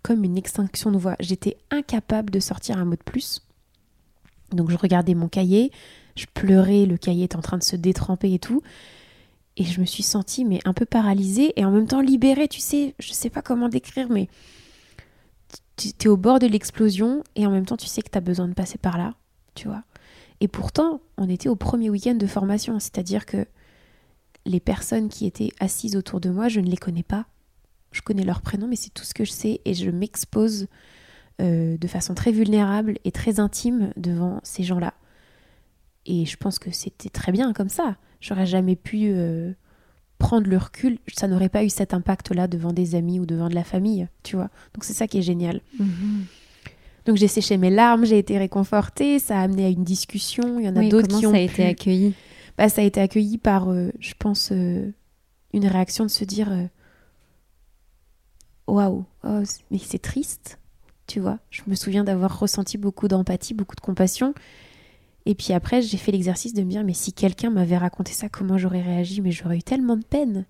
S2: comme une extinction de voix, j'étais incapable de sortir un mot de plus. Donc je regardais mon cahier, je pleurais, le cahier était en train de se détremper et tout. Et je me suis sentie mais un peu paralysée et en même temps libérée, tu sais, je sais pas comment décrire, mais tu es au bord de l'explosion et en même temps tu sais que tu as besoin de passer par là, tu vois. Et pourtant, on était au premier week-end de formation, c'est-à-dire que les personnes qui étaient assises autour de moi, je ne les connais pas. Je connais leur prénom, mais c'est tout ce que je sais et je m'expose euh, de façon très vulnérable et très intime devant ces gens-là. Et je pense que c'était très bien comme ça. J'aurais jamais pu euh, prendre le recul, ça n'aurait pas eu cet impact-là devant des amis ou devant de la famille, tu vois. Donc c'est ça qui est génial. Mhm. Donc j'ai séché mes larmes, j'ai été réconfortée, ça a amené à une discussion. Il y en a d'autres qui ont.
S1: ça a été accueilli?
S2: Bah, Ça a été accueilli par, euh, je pense, euh, une réaction de se dire Waouh, oh, mais c'est triste, tu vois. Je me souviens d'avoir ressenti beaucoup d'empathie, beaucoup de compassion. Et puis après, j'ai fait l'exercice de me dire, mais si quelqu'un m'avait raconté ça, comment j'aurais réagi? Mais j'aurais eu tellement de peine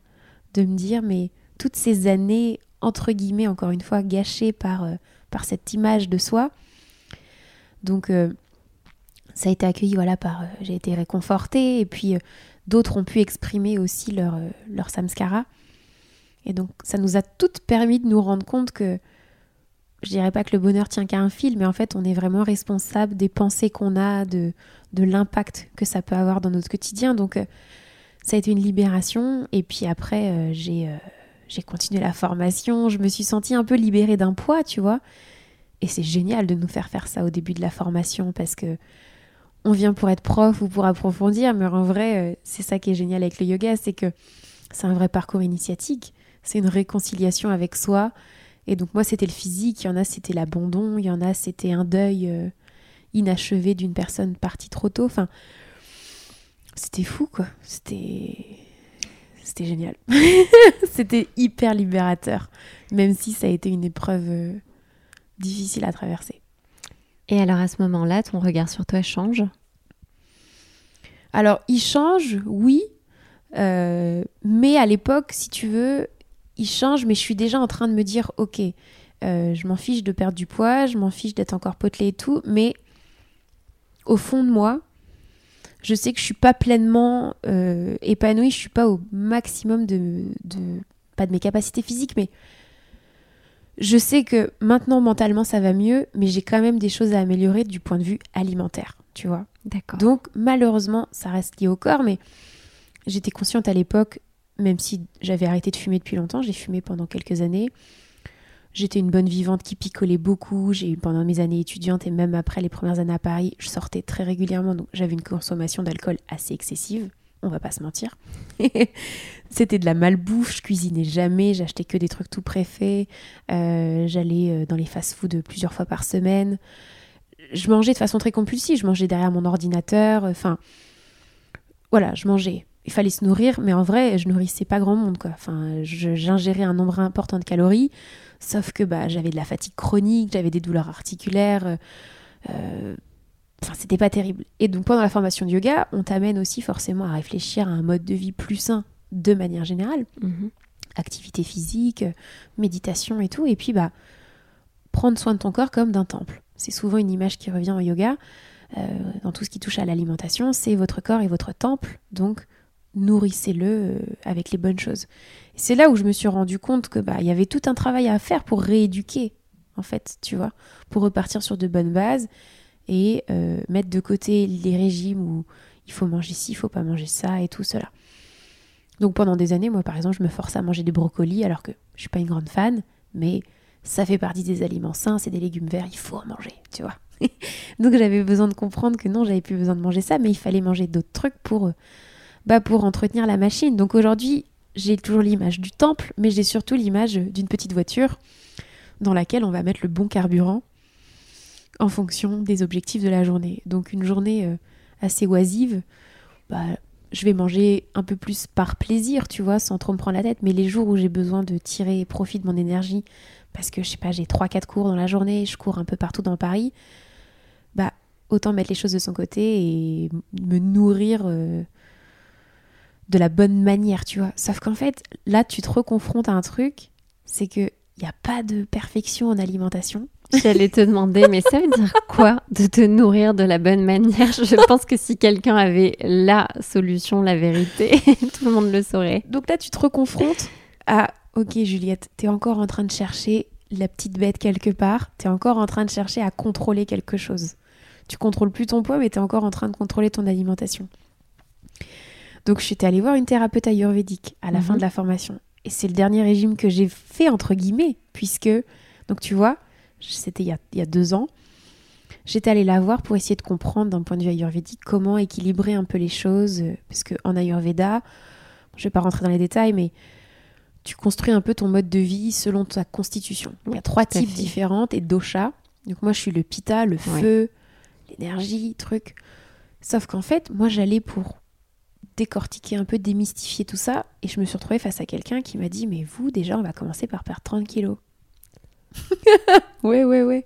S2: de me dire, mais toutes ces années, entre guillemets, encore une fois, gâchées par, euh, cette image de soi. Donc, euh, ça a été accueilli, voilà, par. Euh, j'ai été réconfortée, et puis d'autres ont pu exprimer aussi leur, leur samskara. Et donc, ça nous a toutes permis de nous rendre compte que je dirais pas que le bonheur tient qu'à un fil, mais en fait, on est vraiment responsable des pensées qu'on a, de, de l'impact que ça peut avoir dans notre quotidien. Donc, euh, ça a été une libération. Et puis après, euh, j'ai, euh, j'ai continué la formation. Je me suis sentie un peu libérée d'un poids, tu vois. Et c'est génial de nous faire faire ça au début de la formation parce que on vient pour être prof ou pour approfondir, mais en vrai, c'est ça qui est génial avec le yoga, c'est que c'est un vrai parcours initiatique. C'est une réconciliation avec soi et donc moi, c'était le physique, il y en a, c'était l'abandon, il y en a, c'était un deuil euh, inachevé d'une personne partie trop tôt. Enfin, c'était fou, quoi. C'était... C'était génial. c'était hyper libérateur, même si ça a été une épreuve euh, difficile à traverser.
S1: Et alors à ce moment-là, ton regard sur toi change?
S2: Alors, il change, oui. Euh, mais à l'époque, si tu veux, il change, mais je suis déjà en train de me dire, ok, euh, je m'en fiche de perdre du poids, je m'en fiche d'être encore potelée et tout, mais au fond de moi, je sais que je suis pas pleinement euh, épanouie, je suis pas au maximum de, de, pas de mes capacités physiques, mais je sais que maintenant mentalement ça va mieux, mais j'ai quand même des choses à améliorer du point de vue alimentaire, tu vois.
S1: D'accord.
S2: Donc malheureusement, ça reste lié au corps, mais j'étais consciente à l'époque même si j'avais arrêté de fumer depuis longtemps, j'ai fumé pendant quelques années. J'étais une bonne vivante qui picolait beaucoup. J'ai eu pendant mes années étudiantes et même après les premières années à Paris, je sortais très régulièrement, donc j'avais une consommation d'alcool assez excessive. On va pas se mentir. C'était de la malbouffe, je cuisinais jamais, j'achetais que des trucs tout préfaits. Euh, j'allais euh, dans les fast-foods plusieurs fois par semaine. Je mangeais de façon très compulsive, je mangeais derrière mon ordinateur. Enfin, voilà, je mangeais il fallait se nourrir, mais en vrai, je nourrissais pas grand monde, quoi. Enfin, j'ingérais un nombre important de calories, sauf que bah, j'avais de la fatigue chronique, j'avais des douleurs articulaires. Euh, euh, enfin, c'était pas terrible. Et donc, pendant la formation de yoga, on t'amène aussi forcément à réfléchir à un mode de vie plus sain, de manière générale. Mhm. Activité physique, méditation et tout. Et puis, bah, prendre soin de ton corps comme d'un temple. C'est souvent une image qui revient au yoga. Euh, dans tout ce qui touche à l'alimentation, c'est votre corps et votre temple. Donc, nourrissez-le euh, avec les bonnes choses. C'est là où je me suis rendu compte que bah il y avait tout un travail à faire pour rééduquer en fait, tu vois, pour repartir sur de bonnes bases et euh, mettre de côté les régimes où il faut manger ci, il faut pas manger ça et tout cela. Donc pendant des années, moi par exemple, je me force à manger des brocolis alors que je suis pas une grande fan, mais ça fait partie des aliments sains, c'est des légumes verts, il faut en manger, tu vois. Donc j'avais besoin de comprendre que non, j'avais plus besoin de manger ça, mais il fallait manger d'autres trucs pour, euh, bah, pour entretenir la machine. Donc aujourd'hui, j'ai toujours l'image du temple, mais j'ai surtout l'image d'une petite voiture dans laquelle on va mettre le bon carburant en fonction des objectifs de la journée. Donc une journée euh, assez oisive, bah, je vais manger un peu plus par plaisir, tu vois, sans trop me prendre la tête. Mais les jours où j'ai besoin de tirer profit de mon énergie, parce que je sais pas, j'ai 3-4 cours dans la journée, je cours un peu partout dans Paris, bah autant mettre les choses de son côté et me nourrir euh, de la bonne manière, tu vois. Sauf qu'en fait, là, tu te reconfrontes à un truc, c'est que il n'y a pas de perfection en alimentation.
S1: J'allais te demander, mais ça veut dire quoi de te nourrir de la bonne manière? Je pense que si quelqu'un avait la solution, la vérité, tout le monde le saurait.
S2: Donc là, tu te reconfrontes à Ok, Juliette, tu es encore en train de chercher la petite bête quelque part, tu es encore en train de chercher à contrôler quelque chose. Tu contrôles plus ton poids, mais tu es encore en train de contrôler ton alimentation. Donc je suis allée voir une thérapeute ayurvédique à la fin mhm. de la formation. Et c'est le dernier régime que j'ai fait, entre guillemets, puisque, donc tu vois, c'était il, y a deux ans, j'étais allée la voir pour essayer de comprendre d'un point de vue ayurvédique comment équilibrer un peu les choses, euh, parce qu'en ayurveda, je vais pas rentrer dans les détails, mais tu construis un peu ton mode de vie selon ta constitution. Il y a trois types différents et dosha. Donc moi je suis le pita, le feu, l'énergie, truc. Sauf qu'en fait, moi j'allais pour décortiquer un peu, démystifier tout ça, et je me suis retrouvée face à quelqu'un qui m'a dit Mais vous, déjà, on va commencer par perdre 30 kilos. ouais, ouais, ouais.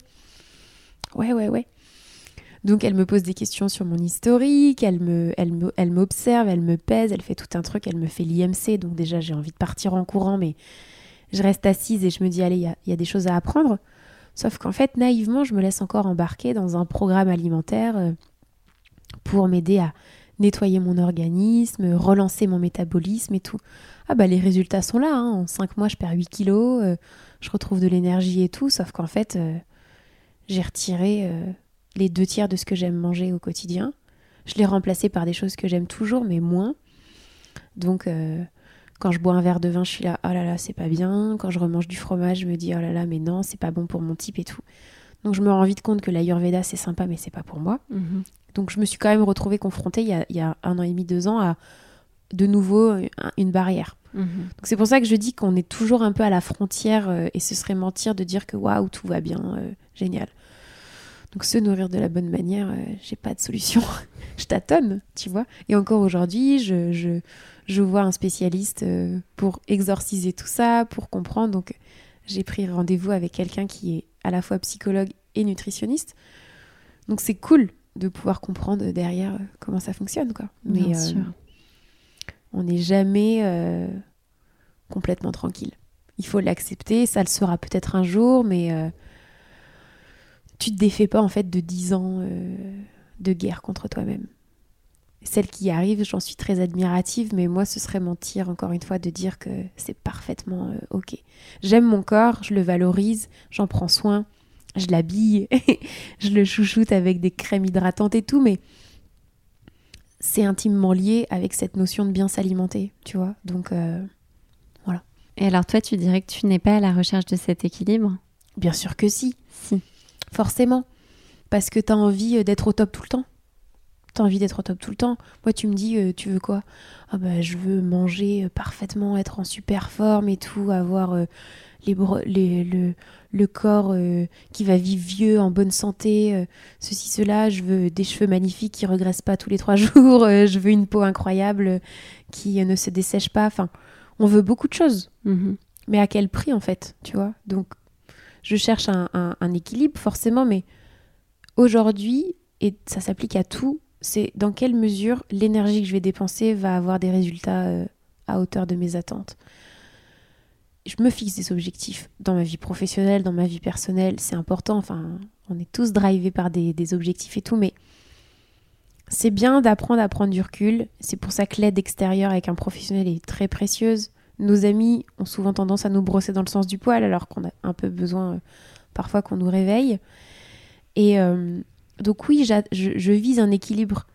S2: Ouais, ouais, ouais. Donc elle me pose des questions sur mon historique, elle me, elle me, elle m'observe, elle me pèse, elle fait tout un truc, elle me fait l'IMC. Donc déjà j'ai envie de partir en courant, mais je reste assise et je me dis allez, il y, y a, des choses à apprendre. Sauf qu'en fait naïvement je me laisse encore embarquer dans un programme alimentaire euh, pour m'aider à nettoyer mon organisme, relancer mon métabolisme et tout. Ah bah les résultats sont là, hein. en 5 mois je perds 8 kilos, euh, je retrouve de l'énergie et tout, sauf qu'en fait euh, j'ai retiré les deux tiers de ce que j'aime manger au quotidien. Je l'ai remplacé par des choses que j'aime toujours, mais moins. Donc, euh, quand je bois un verre de vin, je suis là, oh là là, c'est pas bien. Quand je remange du fromage, je me dis, oh là là, mais non, c'est pas bon pour mon type et tout. Donc, je me rends vite compte que l'Ayurveda, c'est sympa, mais c'est pas pour moi. Mhm. Donc, je me suis quand même retrouvée confrontée il y, a, un an et demi, deux ans à de nouveau une barrière. Mhm. Donc, c'est pour ça que je dis qu'on est toujours un peu à la frontière euh, et ce serait mentir de dire que waouh, tout va bien, euh, génial. Donc se nourrir de la bonne manière, euh, j'ai pas de solution. je tâtonne, tu vois. Et encore aujourd'hui, je, je, je, vois un spécialiste euh, pour exorciser tout ça, pour comprendre. Donc j'ai pris rendez-vous avec quelqu'un qui est à la fois psychologue et nutritionniste. Donc c'est cool de pouvoir comprendre derrière euh, comment ça fonctionne, quoi. Mais on n'est jamais complètement tranquille. Il faut l'accepter, ça le sera peut-être un jour, mais tu te défais pas en fait de 10 ans euh, de guerre contre toi-même. Celle qui arrive, j'en suis très admirative, mais moi ce serait mentir encore une fois de dire que c'est parfaitement euh, ok. J'aime mon corps, je le valorise, j'en prends soin, je l'habille, je le chouchoute avec des crèmes hydratantes et tout, mais c'est intimement lié avec cette notion de bien s'alimenter, tu vois. Donc euh, voilà.
S1: Et alors toi, tu dirais que tu n'es pas à la recherche de cet équilibre?
S2: Bien sûr que si.
S1: Si
S2: forcément, parce que tu as envie euh, d'être au top tout le temps. Tu as envie d'être au top tout le temps. Moi, tu me dis, euh, tu veux quoi? Ah bah, je veux manger parfaitement, être en super forme et tout, avoir les, le, le, corps qui va vivre vieux, en bonne santé, ceci, cela. Je veux des cheveux magnifiques qui regressent pas tous les trois jours. je veux une peau incroyable qui ne se dessèche pas. Enfin, on veut beaucoup de choses. Mm-hmm. Mais à quel prix, en fait, tu vois? Donc, je cherche un, équilibre forcément, mais aujourd'hui, et ça s'applique à tout, c'est dans quelle mesure l'énergie que je vais dépenser va avoir des résultats euh, à hauteur de mes attentes. Je me fixe des objectifs dans ma vie professionnelle, dans ma vie personnelle, c'est important, enfin, on est tous drivés par des, objectifs et tout, mais c'est bien d'apprendre à prendre du recul, c'est pour ça que l'aide extérieure avec un professionnel est très précieuse. Nos amis ont souvent tendance à nous brosser dans le sens du poil alors qu'on a un peu besoin euh, parfois qu'on nous réveille. Et euh, donc oui, je, vise un équilibre,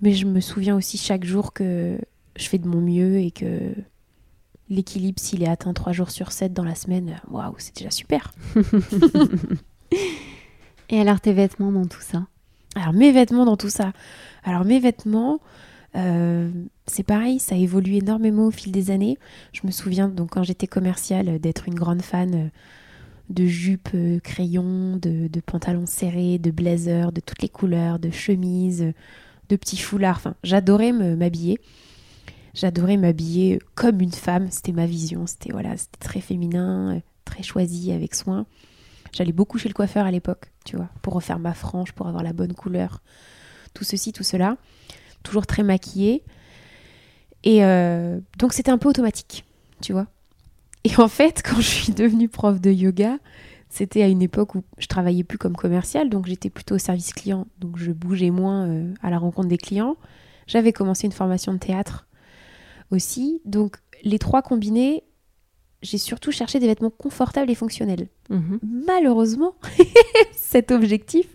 S2: mais je me souviens aussi chaque jour que je fais de mon mieux et que l'équilibre, s'il est atteint 3 jours sur 7 dans la semaine, waouh, c'est déjà super.
S1: Et alors tes vêtements dans tout ça?
S2: Alors mes vêtements dans tout ça. Alors mes vêtements, euh, c'est pareil, ça évolue énormément au fil des années. Je me souviens donc quand j'étais commerciale d'être une grande fan euh, de jupes euh, crayons, de, de, pantalons serrés, de blazers, de toutes les couleurs, de chemises, de petits foulards. Enfin, j'adorais m'habiller. J'adorais m'habiller comme une femme. C'était ma vision. C'était voilà, c'était très féminin, très choisi, avec soin. J'allais beaucoup chez le coiffeur à l'époque, tu vois, pour refaire ma frange, pour avoir la bonne couleur. Tout ceci, tout cela. Toujours très maquillée. Et euh, donc c'était un peu automatique, tu vois. Et en fait, quand je suis devenue prof de yoga, c'était à une époque où je travaillais plus comme commercial, donc j'étais plutôt au service client, donc je bougeais moins euh, à la rencontre des clients. J'avais commencé une formation de théâtre aussi, donc les trois combinés, j'ai surtout cherché des vêtements confortables et fonctionnels. Mhm. Malheureusement, cet objectif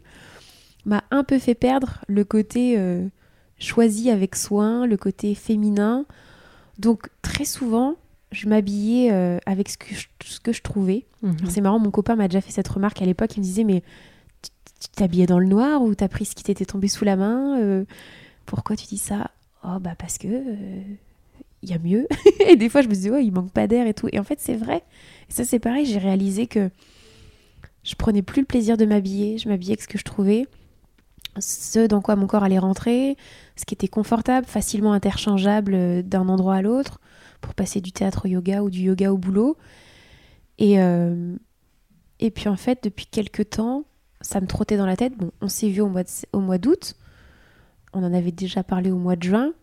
S2: m'a un peu fait perdre le côté euh, choisi avec soin, le côté féminin. Donc très souvent, je m'habillais euh, avec ce que je, ce que je trouvais. Mhm. C'est marrant, mon copain m'a déjà fait cette remarque à l'époque. Il me disait, mais tu t'habillais dans le noir ou t'as pris ce qui t'était tombé sous la main euh, Pourquoi tu dis ça? Oh, bah parce que il y a mieux. et des fois, je me disais, ouais, il manque pas d'air et tout. Et en fait, c'est vrai. Et ça, c'est pareil. J'ai réalisé que je prenais plus le plaisir de m'habiller. Je m'habillais avec ce que je trouvais, ce dans quoi mon corps allait rentrer, ce qui était confortable, facilement interchangeable euh, d'un endroit à l'autre pour passer du théâtre au yoga ou du yoga au boulot. Et, euh, et puis en fait, depuis quelques temps, ça me trottait dans la tête. Bon, on s'est vu au mois d'août. On en avait déjà parlé au mois de juin.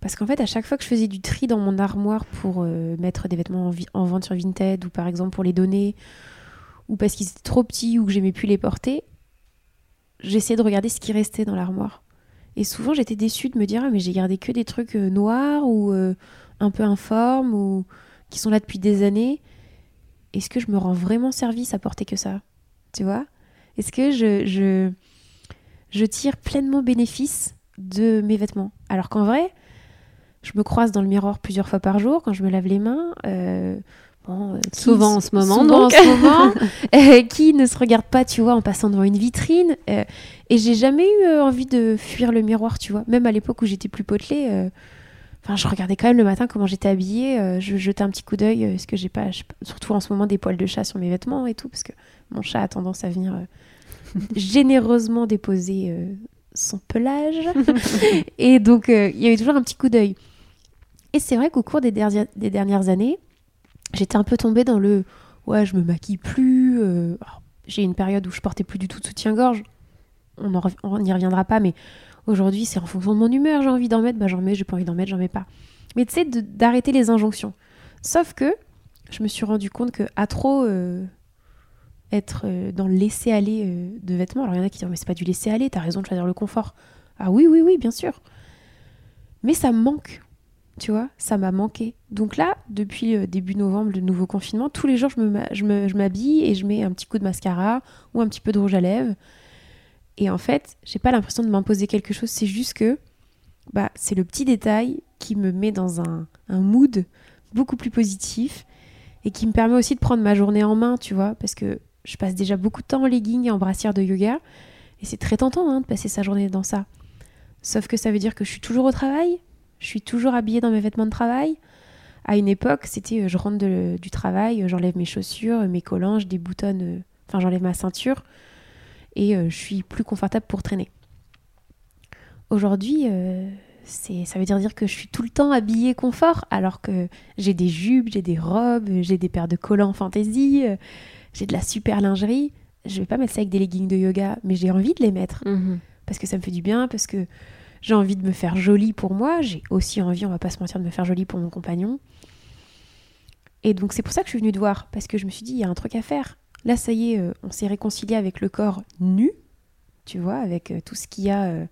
S2: Parce qu'en fait, à chaque fois que je faisais du tri dans mon armoire pour euh, mettre des vêtements en, vente sur Vinted ou par exemple pour les donner, ou parce qu'ils étaient trop petits ou que j'aimais plus les porter, j'essayais de regarder ce qui restait dans l'armoire. Et souvent, j'étais déçue de me dire ah, mais j'ai gardé que des trucs euh, noirs ou euh, un peu informes ou qui sont là depuis des années. Est-ce que je me rends vraiment service à porter que ça? Tu vois? Est-ce que je, je, je tire pleinement bénéfice de mes vêtements? Alors qu'en vrai, je me croise dans le miroir plusieurs fois par jour quand je me lave les mains. Euh,
S1: euh, souvent en ce moment,
S2: donc. En ce moment, euh, qui ne se regarde pas, tu vois, en passant devant une vitrine. et j'ai jamais eu envie de fuir le miroir, tu vois. Même à l'époque où j'étais plus potelée, enfin, je regardais quand même le matin comment j'étais habillée. je jetais un petit coup d'œil. Est-ce que j'ai pas, surtout en ce moment, des poils de chat sur mes vêtements et tout, parce que mon chat a tendance à venir généreusement déposer son pelage. et donc, il y avait toujours un petit coup d'œil. Et c'est vrai qu'au cours des, dernières années, j'étais un peu tombée dans le ouais, je me maquille plus. Euh, j'ai une période où je portais plus du tout de soutien-gorge. On n'y reviendra pas, mais aujourd'hui, c'est en fonction de mon humeur. J'ai envie d'en mettre, bah j'en mets. J'ai pas envie d'en mettre, j'en mets pas. Mais tu sais, d'arrêter les injonctions. Sauf que je me suis rendu compte que à trop euh, être euh, dans le laisser-aller de vêtements, alors il y en a qui disent mais c'est pas du laisser-aller, t'as raison de choisir le confort. Ah oui, oui, oui, bien sûr. Mais ça me manque tu vois, ça m'a manqué. Donc là, depuis euh, début novembre, le nouveau confinement, tous les jours, je m'habille et je mets un petit coup de mascara ou un petit peu de rouge à lèvres. Et en fait, j'ai pas l'impression de m'imposer quelque chose, c'est juste que bah, c'est le petit détail qui me met dans un, un, mood beaucoup plus positif et qui me permet aussi de prendre ma journée en main, tu vois, parce que je passe déjà beaucoup de temps en legging et en brassière de yoga et c'est très tentant hein, de passer sa journée dans ça. Sauf que ça veut dire que je suis toujours au travail, je suis toujours habillée dans mes vêtements de travail. À une époque, c'était euh, je rentre du travail, euh, j'enlève mes chaussures, mes collants, je déboutonne, euh, enfin j'enlève ma ceinture et je suis plus confortable pour traîner. Aujourd'hui, ça veut dire, dire que je suis tout le temps habillée confort alors que j'ai des jupes, j'ai des robes, j'ai des paires de collants fantaisie, j'ai de la super lingerie. Je vais pas mettre ça avec des leggings de yoga, mais j'ai envie de les mettre mmh parce que ça me fait du bien, parce que j'ai envie de me faire jolie pour moi, j'ai aussi envie, on va pas se mentir, de me faire jolie pour mon compagnon. Et donc c'est pour ça que je suis venue te voir, parce que je me suis dit, il y a un truc à faire. Là, ça y est, euh, on s'est réconcilié avec le corps nu, tu vois, avec euh, tout ce qu'il y a euh,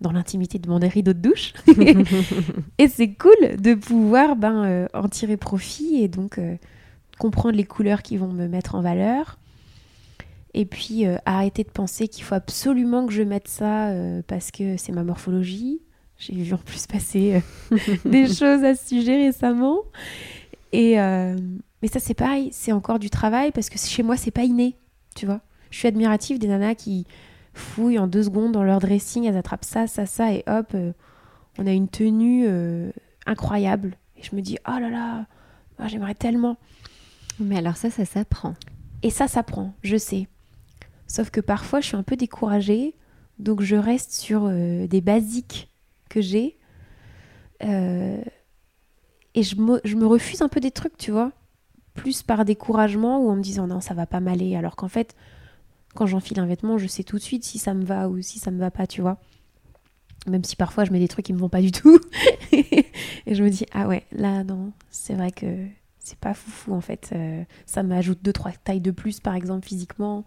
S2: dans l'intimité de mon rideau de douche. et c'est cool de pouvoir ben, en tirer profit et donc comprendre les couleurs qui vont me mettre en valeur, et puis euh, arrêter de penser qu'il faut absolument que je mette ça euh, parce que c'est ma morphologie. J'ai vu en plus passer euh, des choses à ce sujet récemment. Et mais ça c'est pareil, c'est encore du travail parce que chez moi c'est pas inné, tu vois. Je suis admirative des nanas qui fouillent en deux secondes dans leur dressing, elles attrapent ça, ça, ça et hop, on a une tenue incroyable. Et je me dis oh là là, ah, j'aimerais tellement.
S1: Mais alors ça, ça s'apprend.
S2: Et ça s'apprend, je sais. Sauf que parfois je suis un peu découragée, donc je reste sur des basiques que j'ai. et je me, je me refuse un peu des trucs, tu vois plus par découragement ou en me disant non, ça va pas m'aller. Alors qu'en fait, quand j'enfile un vêtement, je sais tout de suite si ça me va ou si ça me va pas, tu vois. Même si parfois je mets des trucs qui me vont pas du tout. et je me dis, ah ouais, là, non, c'est vrai que c'est pas foufou en fait. Euh, ça m'ajoute deux, trois tailles de plus, par exemple, physiquement.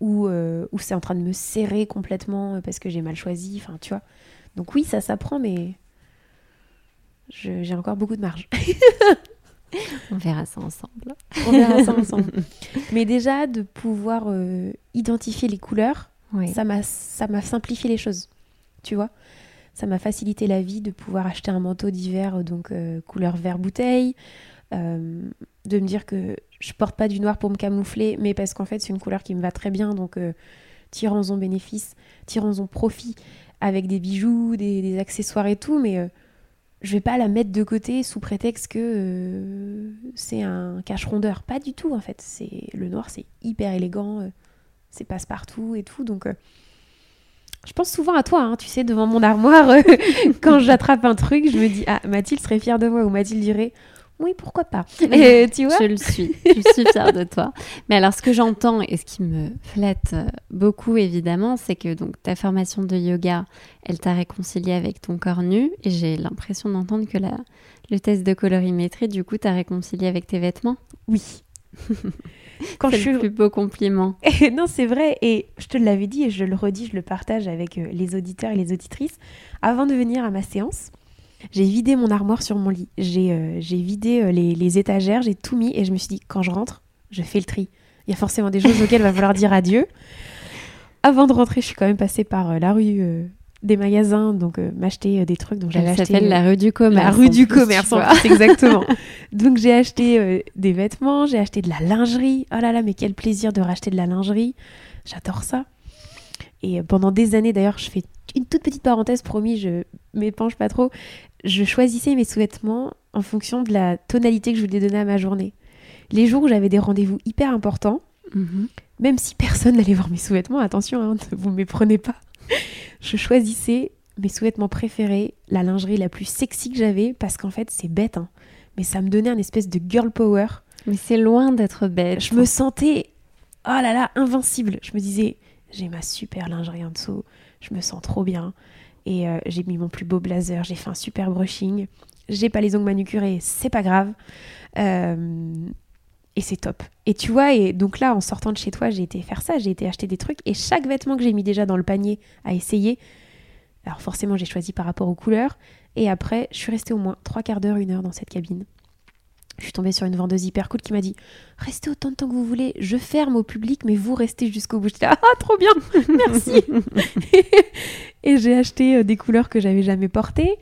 S2: Ou, euh, ou c'est en train de me serrer complètement parce que j'ai mal choisi. Enfin, tu vois. Donc oui, ça s'apprend, mais j'ai encore beaucoup de marge.
S1: On verra ça ensemble.
S2: On verra ça ensemble. Mais déjà, de pouvoir euh, identifier les couleurs, ça m'a simplifié les choses. Tu vois Ça m'a facilité la vie de pouvoir acheter un manteau d'hiver, euh, donc euh, couleur vert bouteille. De me dire que je porte pas du noir pour me camoufler, mais parce qu'en fait, c'est une couleur qui me va très bien. Donc, tirons-en bénéfice, tirons-en profit avec des bijoux, des, accessoires et tout. Mais je vais pas la mettre de côté sous prétexte que euh, c'est un cache-rondeur. Pas du tout en fait. C'est le noir, c'est hyper élégant, euh, c'est passe-partout et tout. Donc, euh, je pense souvent à toi, hein, tu sais, devant mon armoire, quand j'attrape un truc, je me dis ah Mathilde serait fière de moi ou Mathilde dirait oui, pourquoi pas
S1: et, Tu vois Je le suis, je suis fière de toi. Mais alors, ce que j'entends et ce qui me flatte euh, beaucoup, évidemment, c'est que donc ta formation de yoga, elle t'a réconcilié avec ton corps nu. Et j'ai l'impression d'entendre que la, le test de colorimétrie, du coup, t'a réconcilié avec tes vêtements.
S2: Oui.
S1: Quand je suis... le plus beau compliment.
S2: non, c'est vrai. Et je te l'avais dit et je le redis, je le partage avec euh, les auditeurs et les auditrices. Avant de venir à ma séance, j'ai vidé mon armoire sur mon lit. J'ai euh, vidé euh, les, étagères, j'ai tout mis et je me suis dit, quand je rentre, je fais le tri. Il y a forcément des choses auxquelles il va falloir dire adieu. Avant de rentrer, je suis quand même passée par euh, la rue des magasins, donc m'acheter des trucs. Donc
S1: j'avais acheté. la rue du commerce.
S2: La rue du commerce, exactement. donc j'ai acheté des vêtements, j'ai acheté de la lingerie. Oh là là, mais quel plaisir de racheter de la lingerie. J'adore ça. Et pendant des années, d'ailleurs, je fais une toute petite parenthèse, promis, je m'épanche pas trop je choisissais mes sous-vêtements en fonction de la tonalité que je voulais donner à ma journée. Les jours où j'avais des rendez-vous hyper importants, mhm. même si personne n'allait voir mes sous-vêtements, attention, hein, ne vous méprenez pas, je choisissais mes sous-vêtements préférés, la lingerie la plus sexy que j'avais, parce qu'en fait, c'est bête, hein, mais ça me donnait un espèce de girl power.
S1: Mais c'est loin d'être bête.
S2: Je me sentais, oh là là, invincible. Je me disais, j'ai ma super lingerie en dessous, je me sens trop bien. Et euh, j'ai mis mon plus beau blazer, j'ai fait un super brushing. J'ai pas les ongles manucurés, c'est pas grave. Euh, et c'est top. Et tu vois, et donc là, en sortant de chez toi, j'ai été faire ça, j'ai été acheter des trucs. Et chaque vêtement que j'ai mis déjà dans le panier à essayer, alors forcément, j'ai choisi par rapport aux couleurs. Et après, je suis restée au moins trois quarts d'heure, une heure dans cette cabine. Je suis tombée sur une vendeuse hyper cool qui m'a dit Restez autant de temps que vous voulez, je ferme au public, mais vous restez jusqu'au bout. J'étais Ah, trop bien Merci Et j'ai acheté euh, des couleurs que j'avais jamais portées.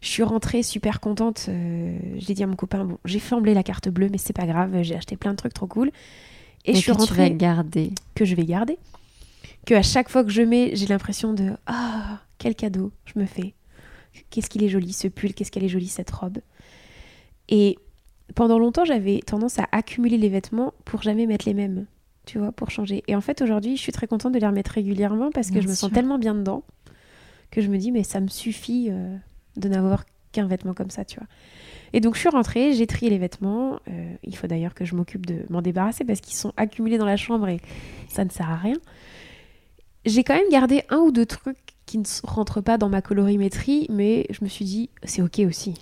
S2: Je suis rentrée super contente. Euh, j'ai dit à mon copain Bon, j'ai flambé la carte bleue, mais c'est pas grave, j'ai acheté plein de trucs trop cool.
S1: Et, je suis rentrée. Que garder.
S2: Que je vais garder. Que à chaque fois que je mets, j'ai l'impression de Ah, quel cadeau je me fais. Qu'est-ce qu'il est joli ce pull, qu'est-ce qu'elle est jolie cette robe. Et pendant longtemps, j'avais tendance à accumuler les vêtements pour jamais mettre les mêmes, tu vois, pour changer. Et en fait, aujourd'hui, je suis très contente de les remettre régulièrement parce que je me sens tellement bien dedans que je me dis, mais ça me suffit euh, de n'avoir qu'un vêtement comme ça, tu vois. Et donc, je suis rentrée, j'ai trié les vêtements. Euh, il faut d'ailleurs que je m'occupe de m'en débarrasser parce qu'ils sont accumulés dans la chambre et ça ne sert à rien. J'ai quand même gardé un ou deux trucs qui ne rentrent pas dans ma colorimétrie, mais je me suis dit, c'est ok aussi.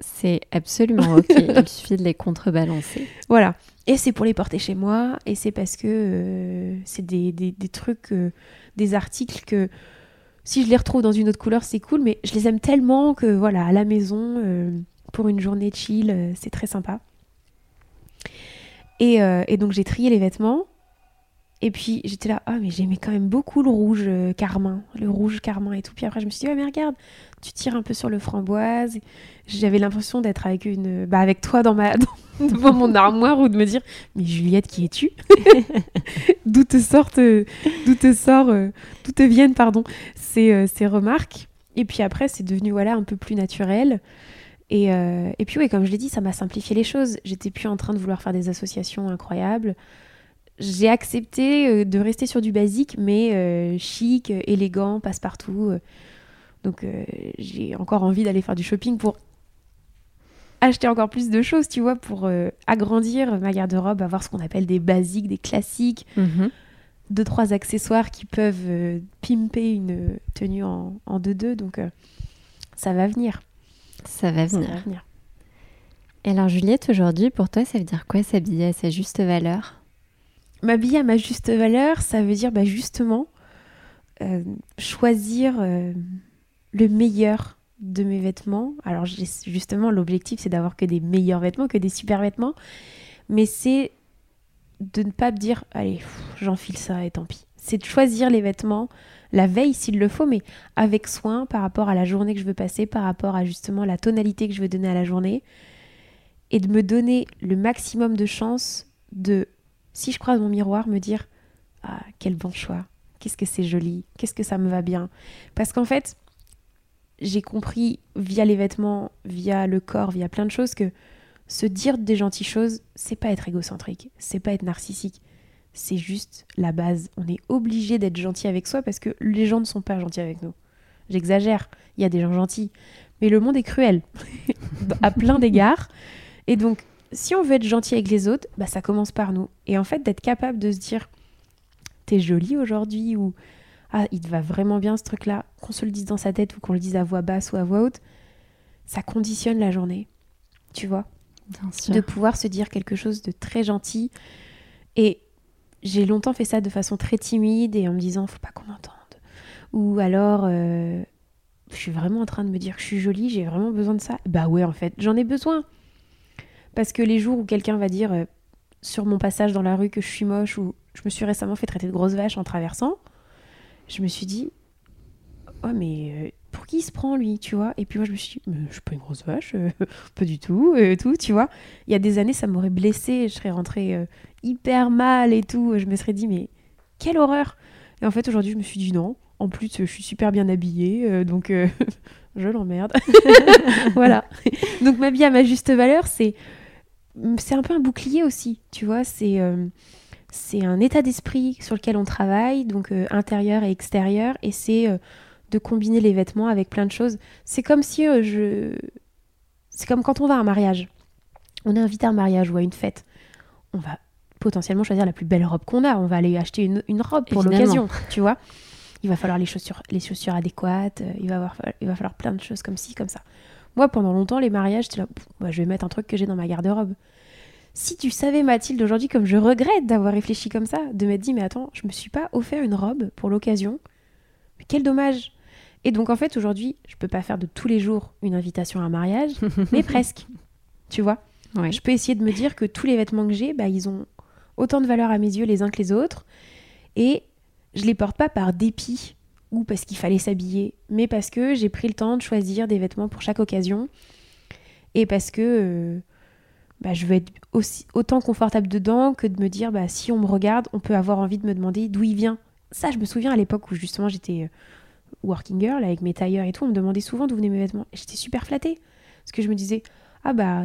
S1: C'est absolument ok. Il suffit de les contrebalancer.
S2: Voilà. Et c'est pour les porter chez moi. Et c'est parce que euh, c'est des, des, trucs, euh, des articles que si je les retrouve dans une autre couleur, c'est cool. Mais je les aime tellement que voilà, à la maison, euh, pour une journée chill, c'est très sympa. Et, et donc j'ai trié les vêtements. Et puis j'étais là, ah mais j'aimais quand même beaucoup le rouge carmin, le rouge carmin et tout. Puis après je me suis dit, ouais mais regarde, tu tires un peu sur le framboise. J'avais l'impression d'être avec une, bah avec toi dans ma, devant mon armoire ou de me dire mais Juliette qui es-tu? D'où te sortent, d'où te sort, d'où te viennent pardon ces, ces remarques Et puis après c'est devenu voilà un peu plus naturel. Et, et puis oui comme je l'ai dit ça m'a simplifié les choses. J'étais plus en train de vouloir faire des associations incroyables j'ai accepté de rester sur du basique, mais chic, élégant, passe-partout. Donc j'ai encore envie d'aller faire du shopping pour acheter encore plus de choses, tu vois, pour euh, agrandir ma garde-robe, avoir ce qu'on appelle des basiques, des classiques, mhm. deux, trois accessoires qui peuvent euh, pimper une tenue en, en deux-deux. Donc, euh, ça va venir.
S1: Ça va venir. Ça va venir. Et alors, Juliette, aujourd'hui, pour toi, ça veut dire quoi s'habiller à sa juste valeur?
S2: M'habiller à ma juste valeur, ça veut dire bah, justement choisir le meilleur de mes vêtements. Alors justement, l'objectif, c'est d'avoir que des meilleurs vêtements, que des super vêtements. Mais c'est de ne pas me dire, allez, j'enfile ça et tant pis. C'est de choisir les vêtements la veille s'il le faut, mais avec soin par rapport à la journée que je veux passer, par rapport à justement la tonalité que je veux donner à la journée. Et de me donner le maximum de chance de, si je croise mon miroir, me dire, ah, quel bon choix. Qu'est-ce que c'est joli. Qu'est-ce que ça me va bien. Parce qu'en fait, j'ai compris via les vêtements, via le corps, via plein de choses que se dire des gentilles choses, c'est pas être égocentrique, c'est pas être narcissique. C'est juste la base. On est obligé d'être gentil avec soi parce que les gens ne sont pas gentils avec nous. J'exagère, il y a des gens gentils. Mais le monde est cruel, à plein d'égards. Et donc, si on veut être gentil avec les autres, bah, ça commence par nous. Et en fait, d'être capable de se dire, t'es jolie aujourd'hui, ou ah, il te va vraiment bien ce truc-là, qu'on se le dise dans sa tête ou qu'on le dise à voix basse ou à voix haute, ça conditionne la journée, tu vois? De pouvoir se dire quelque chose de très gentil. Et j'ai longtemps fait ça de façon très timide et en me disant, faut pas qu'on m'entende. Ou alors, euh, je suis vraiment en train de me dire que je suis jolie, j'ai vraiment besoin de ça. Bah ouais, en fait, j'en ai besoin. Parce que les jours où quelqu'un va dire euh, sur mon passage dans la rue que je suis moche ou je me suis récemment fait traiter de grosse vache en traversant, je me suis dit, oh mais euh, pour qui il se prend lui, tu vois? Et puis moi je me suis dit, mais je suis pas une grosse vache, euh, pas du tout, tout, tu vois? Il y a des années ça m'aurait blessée, je serais rentrée hyper mal et tout, je me serais dit, mais quelle horreur Et en fait aujourd'hui je me suis dit non, en plus je suis super bien habillée, donc je l'emmerde. voilà. donc ma vie à ma juste valeur, c'est c'est un peu un bouclier aussi, tu vois, c'est c'est un état d'esprit sur lequel on travaille, donc euh, intérieur et extérieur, et c'est euh, de combiner les vêtements avec plein de choses. C'est comme si euh, je. C'est comme quand on va à un mariage. On est invité à un mariage ou à une fête. On va potentiellement choisir la plus belle robe qu'on a. On va aller acheter une, robe pour l'occasion, tu vois. Il va falloir les chaussures, les chaussures adéquates, il va, avoir, il va falloir plein de choses comme ci, comme ça. Moi, pendant longtemps, les mariages, là, bah, je vais mettre un truc que j'ai dans ma garde-robe. Si tu savais, Mathilde, aujourd'hui, comme je regrette d'avoir réfléchi comme ça, de m'être dit, mais attends, je me suis pas offert une robe pour l'occasion. Mais quel dommage Et donc, en fait, aujourd'hui, je peux pas faire de tous les jours une invitation à un mariage, mais presque. Tu vois? Je peux essayer de me dire que tous les vêtements que j'ai, bah, ils ont autant de valeur à mes yeux les uns que les autres. Et je les porte pas par dépit ou parce qu'il fallait s'habiller, mais parce que j'ai pris le temps de choisir des vêtements pour chaque occasion. Et parce que. Euh, bah, je veux être aussi, autant confortable dedans que de me dire bah, si on me regarde, on peut avoir envie de me demander d'où il vient. Ça, je me souviens à l'époque où justement j'étais euh, working girl avec mes tailleurs et tout, on me demandait souvent d'où venaient mes vêtements. Et j'étais super flattée parce que je me disais ah bah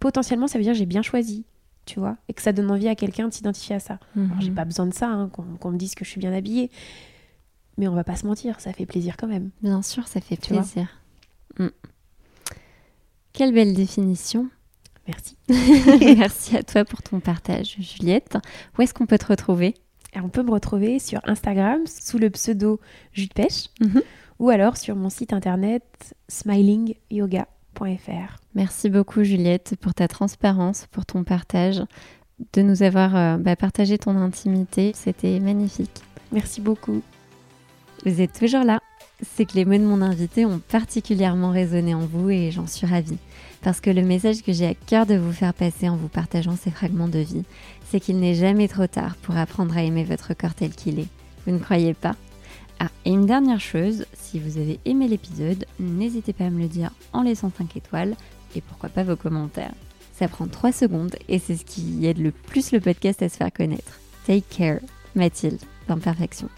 S2: potentiellement ça veut dire j'ai bien choisi, tu vois, et que ça donne envie à quelqu'un de s'identifier à ça. Alors j'ai mhm. pas besoin de ça, hein, qu'on me dise que je suis bien habillée, mais on va pas se mentir, ça fait plaisir quand même.
S1: Bien sûr, ça fait plaisir. Mm. Quelle belle définition.
S2: Merci.
S1: Merci à toi pour ton partage, Juliette. Où est-ce qu'on peut te retrouver?
S2: On peut me retrouver sur Instagram sous le pseudo Jus de pêche mhm. ou alors sur mon site internet smilingyoga.fr.
S1: Merci beaucoup, Juliette, pour ta transparence, pour ton partage, de nous avoir euh, bah, partagé ton intimité. C'était magnifique.
S2: Merci beaucoup.
S1: Vous êtes toujours là. C'est que les mots de mon invité ont particulièrement résonné en vous et j'en suis ravie. Parce que le message que j'ai à cœur de vous faire passer en vous partageant ces fragments de vie, c'est qu'il n'est jamais trop tard pour apprendre à aimer votre corps tel qu'il est. Vous ne croyez pas? Ah, et une dernière chose, si vous avez aimé l'épisode, n'hésitez pas à me le dire en laissant 5 étoiles et pourquoi pas vos commentaires. Ça prend 3 secondes et c'est ce qui aide le plus le podcast à se faire connaître. Take care, Mathilde, d'imperfection.